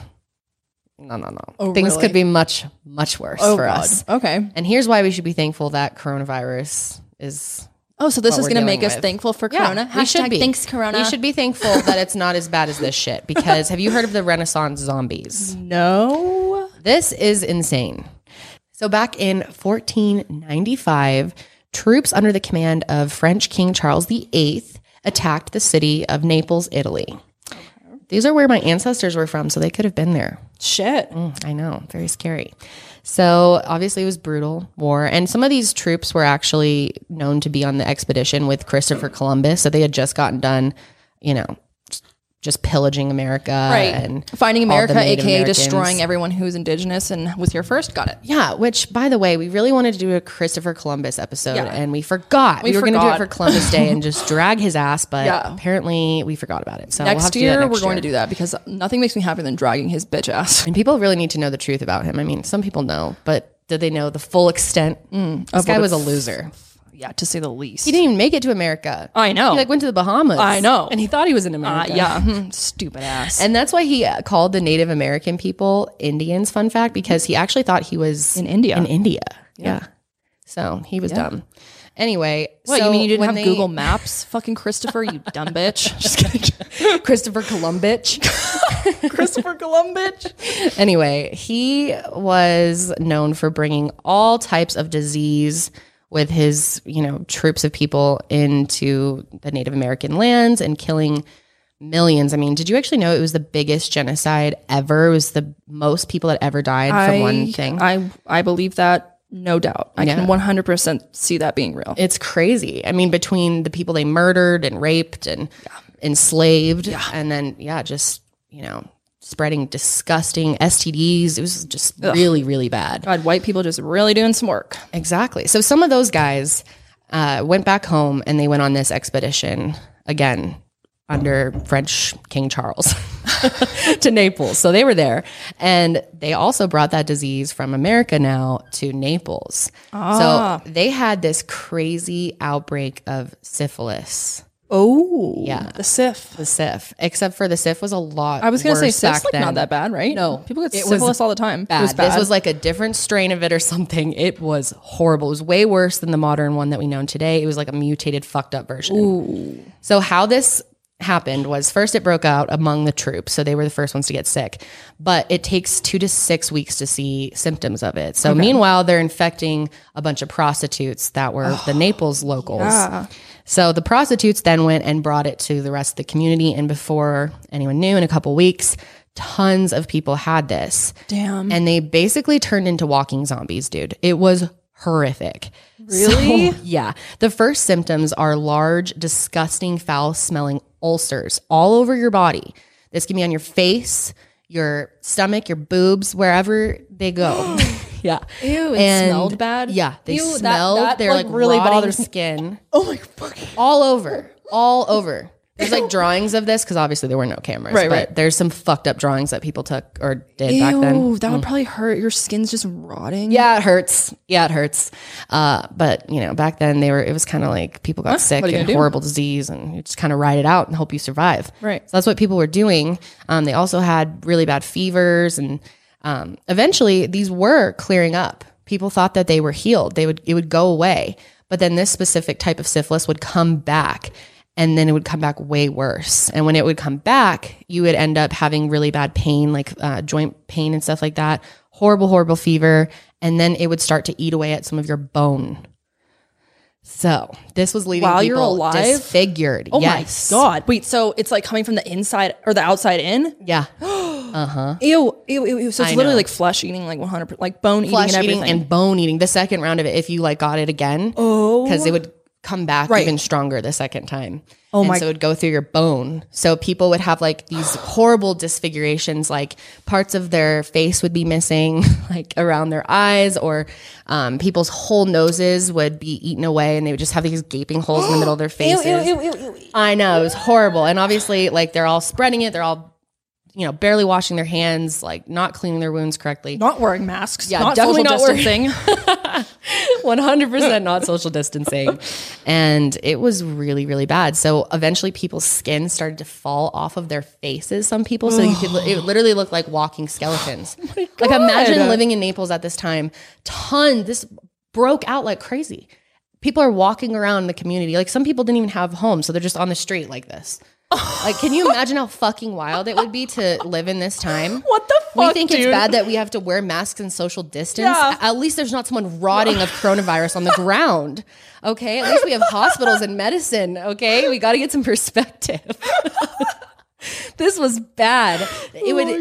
no, no, no. Oh, Things really? could be much, much worse oh, for us. Okay. And here's why we should be thankful that coronavirus is Oh, so this is going to make us thankful for Corona. we should be. thanks Corona. We should be thankful that it's not as bad as this shit. Because have you heard of the Renaissance zombies? no. This is insane. So back in 1495, troops under the command of French King Charles VIII attacked the city of Naples, Italy. These are where my ancestors were from, so they could have been there. Shit. Mm, I know, very scary. So obviously it was brutal war, and some of these troops were actually known to be on the expedition with Christopher Columbus. So they had just gotten done, you know, just pillaging America, Right. And Finding America, aka Americans. destroying everyone who's indigenous and was here first. Got it. Yeah, which by the way, we really wanted to do a Christopher Columbus episode Yeah. and we forgot. We, We were going to do it for Columbus Day and [LAUGHS] just drag his ass, but Yeah. apparently we forgot about it. So we'll have Next that year, next we're going year. to do that because nothing makes me happier than dragging his bitch ass. And people really need to know the truth about him. I mean, some people know, but did they know the full extent? Mm. this of guy was a loser. Yeah, to say the least. He didn't even make it to America. I know. He like went to the Bahamas. I know. and he thought he was in Uh, America. yeah, hmm, stupid ass. And that's why he uh, called the Native American people Indians. Fun fact, because he actually thought he was In India. In India, yeah. So he was dumb. Anyway, what so you mean you didn't have they- Google [LAUGHS] Maps, fucking Christopher, you dumb [LAUGHS] bitch. Just kidding. [LAUGHS] Christopher Columbus. Christopher Columbus. anyway, he was known for bringing all types of disease with his, you know, troops of people into the Native American lands and killing millions. I mean, did you actually know it was the biggest genocide ever? It was the most people that ever died from one thing. I I believe that, no doubt. I Yeah. can 100% see that being real. it's crazy. I mean, between the people they murdered and raped and enslaved, and then yeah, just you know, spreading disgusting STDs. It was just really, really bad. God, white people just really doing some work. Exactly. So some of those guys uh, went back home and they went on this expedition again under French King Charles [LAUGHS] to Naples. So they were there. And they also brought that disease from America now to Naples. So they had this crazy outbreak of syphilis. Oh, Yeah. the SIF. The syph, except for the syph was a lot. I was gonna say worse SIF's like then. not that bad, right? No. people get syphilis all the time. bad. It was bad. This was like a different strain of it or something. It was horrible. It was way worse than the modern one that we know today. It was like a mutated, fucked up version. Ooh. So how this happened was first it broke out among the troops, so they were the first ones to get sick. But it takes two to six weeks to see symptoms of it. So meanwhile, they're infecting a bunch of prostitutes that were oh, the Naples locals. So the prostitutes then went and brought it to the rest of the community, and before anyone knew, in a couple weeks, tons of people had this. damn. And they basically turned into walking zombies, dude. It was horrific. Really? So, [LAUGHS] yeah. The first symptoms are large, disgusting, foul smelling ulcers all over your body. This can be on your face, your stomach, your boobs, wherever they go. [GASPS] [GASPS] [GASPS] [LAUGHS] yeah. Ew, it And- smelled bad. Yeah. They Ew, that- smelled. that, They're like, like, really rotting bothers me. skin [LAUGHS] oh my fucking. all over, all over. There's like drawings of this because obviously there were no cameras. Right, but right. There's some fucked up drawings that people took or did back then. Ew, that would probably hurt. Your skin's just rotting. Yeah, it hurts. Yeah, it hurts. Uh, but you know, back then they were. It was kind of like people got sick and horrible disease, and you just kind of ride it out and hope you survive. Right. So that's what people were doing. Um, they also had really bad fevers, and um, eventually these were clearing up. People thought that they were healed. They would it would go away, but then this specific type of syphilis would come back. And then it would come back way worse. And when it would come back, you would end up having really bad pain, like uh, joint pain and stuff like that. Horrible, horrible fever. And then it would start to eat away at some of your bone. So this was leaving While you're alive? disfigured. Oh yes. my god. Wait, so it's like coming from the inside or the outside in? Yeah. [GASPS] [GASPS] Ew, ew, ew, ew. So it's I literally know. like flesh eating, like 100, like bone Flesh eating and eating everything. and bone eating. The second round of it, if you like got it again, oh, because it would come back Right. even stronger the second time. Oh and my- So it would go through your bone. So people would have like these [SIGHS] horrible disfigurations, like parts of their face would be missing, [LAUGHS] like around their eyes, or um, people's whole noses would be eaten away, and they would just have these gaping holes in the middle of their [GASPS] faces. I know it was horrible, and obviously, like they're all spreading it. They're all, you know, barely washing their hands, like not cleaning their wounds correctly. not wearing masks. Yeah, not definitely not distancing. [LAUGHS] 100% not social distancing. And it was really, really bad. So eventually people's skin started to fall off of their faces, some people. So you could, it [SIGHS] literally looked like walking skeletons. Oh like imagine living in Naples at this time. Ton, this broke out like crazy. People are walking around the community. Like some people didn't even have homes. So they're just on the street like this. Like, can you imagine how fucking wild it would be to live in this time? [LAUGHS] What the fuck? We think dude? it's bad that we have to wear masks and social distance. Yeah. At least there's not someone rotting of coronavirus on the ground. Okay. At least we have hospitals and medicine. Okay. We got to get some perspective. [LAUGHS] [LAUGHS] this was bad. It would, oh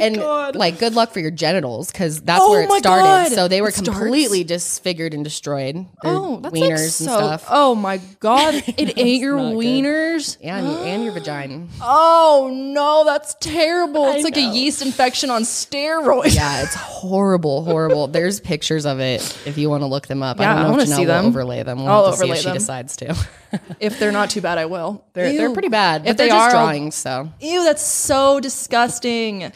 and like, good luck for your genitals because that's Oh where it started. God. So they were It starts? completely disfigured and destroyed. Oh, that's wieners like and stuff. Oh my god, [LAUGHS] it ate your good. wieners. Yeah, and, your- and your vagina. Oh no, that's terrible. It's like know. a yeast infection on steroids. Yeah, it's horrible, horrible. There's pictures of it if you want to look them up. Yeah, I don't know wanna if Janelle see will them. overlay them. We'll I'll have to see overlay if she them. decides to. [LAUGHS] If they're not too bad, I will. They're, they're pretty bad, but If they just are, drawings. So, Ew, that's so disgusting.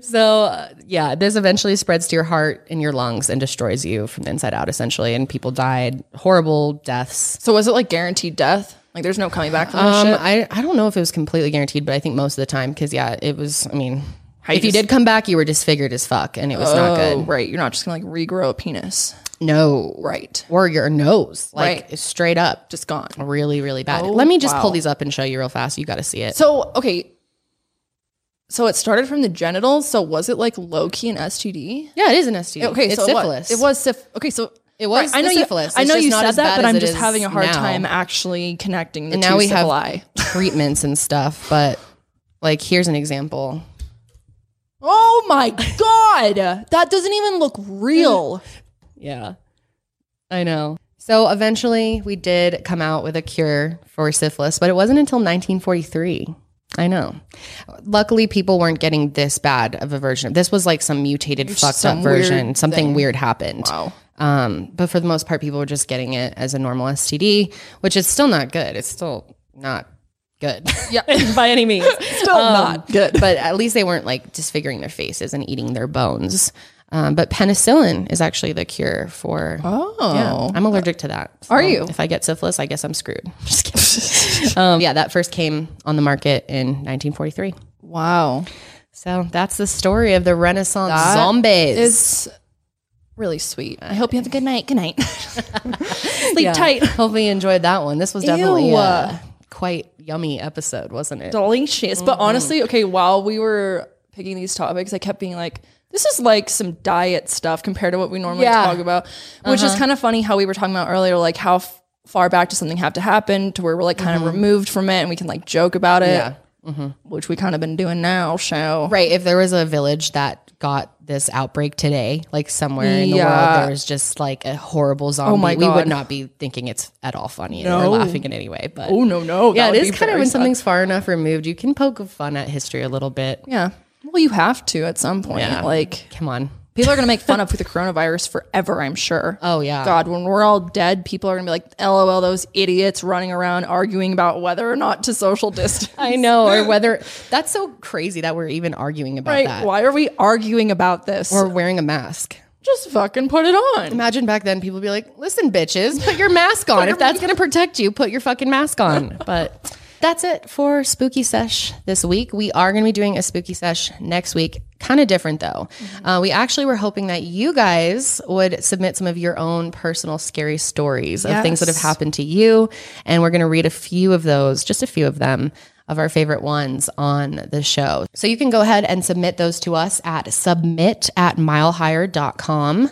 so uh, yeah, this eventually spreads to your heart and your lungs and destroys you from the inside out, essentially. And people died horrible deaths. So was it like guaranteed death? Like there's no coming back from this Um, shit. I I don't know if it was completely guaranteed, but I think most of the time, because yeah, it was. I mean, if you did come back, you were disfigured as fuck, and it was not Oh, good. right. You're not just gonna like regrow a penis. No, Right. or your nose, like Right. straight up, Just gone. really, really bad. Oh, Let me just pull these up and show you real fast. You got to see it. So okay. So it started from the genitals. So was it like low key an STD? yeah, it is an STD. Okay, it's so syphilis. It was, it was syph- okay. So It was I know the you, syphilis. I know you said that, but I'm just having a hard now. time actually connecting the and two now we have [LAUGHS] treatments and stuff. But like, here's an example. Oh my god, that doesn't even look real. [LAUGHS] Yeah, I know. So eventually, we did come out with a cure for syphilis, but it wasn't until 1943. I know. Luckily, people weren't getting this bad of a version. This was like some mutated, fucked some up version. weird Something thing. weird happened. Wow. Um, but for the most part, people were just getting it as a normal STD, which is still not good. It's still not good. Yeah. [LAUGHS] by any means. Still not good. But at least they weren't like disfiguring their faces and eating their bones. Um, but penicillin is actually the cure for. Oh, Yeah, I'm allergic to that. So Are you? If I get syphilis, I guess I'm screwed. [LAUGHS] Just kidding. um, yeah, that first came on the market in 1943. wow. So that's the story of the Renaissance That zombies. It's really sweet. I hope you have a good night. Good night. [LAUGHS] Sleep Yeah. tight. Hopefully you enjoyed that one. This was definitely a quite yummy episode, wasn't it? delicious. Mm-hmm. But honestly, okay, while we were picking these topics, I kept being like, this is like some diet stuff compared to what we normally Yeah. talk about, which Uh-huh. is kind of funny how we were talking about earlier, like how f- far back does something have to happen to where we're like kind of removed from it and we can like joke about it, Mm-hmm. Which we kind of been doing now. So Right. If there was a village that got this outbreak today, like somewhere in the world, Yeah. there was just like a horrible zombie, my we would not be thinking it's at all funny No. or laughing in any way. But oh no no, yeah, it is kind of when sad. something's far enough removed, you can poke fun at history a little bit. yeah. Well, you have to at some point. Yeah. Like Come on. People are going to make fun of the coronavirus forever, I'm sure. [LAUGHS] Oh, yeah. God, when we're all dead, people are going to be like, LOL, those idiots running around arguing about whether or not to social distance. [LAUGHS] I know, or [LAUGHS] whether that's so crazy that we're even arguing about Right? that. Why are we arguing about this? Or wearing a mask. just fucking put it on. Imagine back then people would be like, listen, bitches, put your mask on. if that's going to protect you, put your fucking mask on. But that's it for Spooky Sesh this week. We are going to be doing a Spooky Sesh next week. Kind of different though. Uh, we actually were hoping that you guys would submit some of your own personal scary stories of things that have happened to you. And we're going to read a few of those, just a few of them of our favorite ones on the show. So you can go ahead and submit those to us at submit at milehigher.com.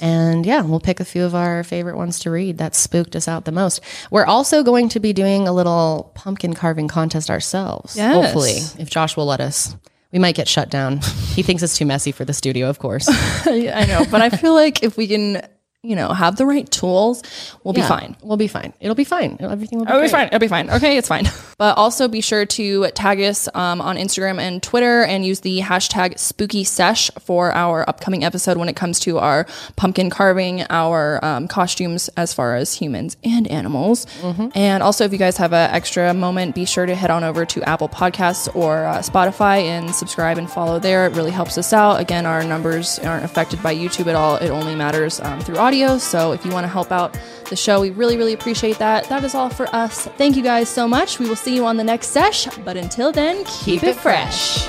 And yeah, we'll pick a few of our favorite ones to read that spooked us out the most. We're also going to be doing a little pumpkin carving contest ourselves. Yes. Hopefully, if Josh will let us. We might get shut down. he thinks it's too messy for the studio, of course. [LAUGHS] I know, but I feel like if we can, you know, have the right tools, we'll be fine. We'll be fine. It'll be fine. Everything will be, It'll be fine. It'll be fine. Okay, it's fine. [LAUGHS] But also be sure to tag us um, on Instagram and Twitter and use the hashtag spooky sesh for our upcoming episode when it comes to our pumpkin carving, our um, costumes as far as humans and animals. And also, if you guys have an extra moment, be sure to head on over to Apple Podcasts or uh, Spotify and subscribe and follow there. It really helps us out. Again, our numbers aren't affected by YouTube at all. It only matters um, through audio. So if you want to help out the show, we really, really appreciate that. That is all for us. Thank you guys so much. We will see you on the next sesh. But until then, keep, it fresh.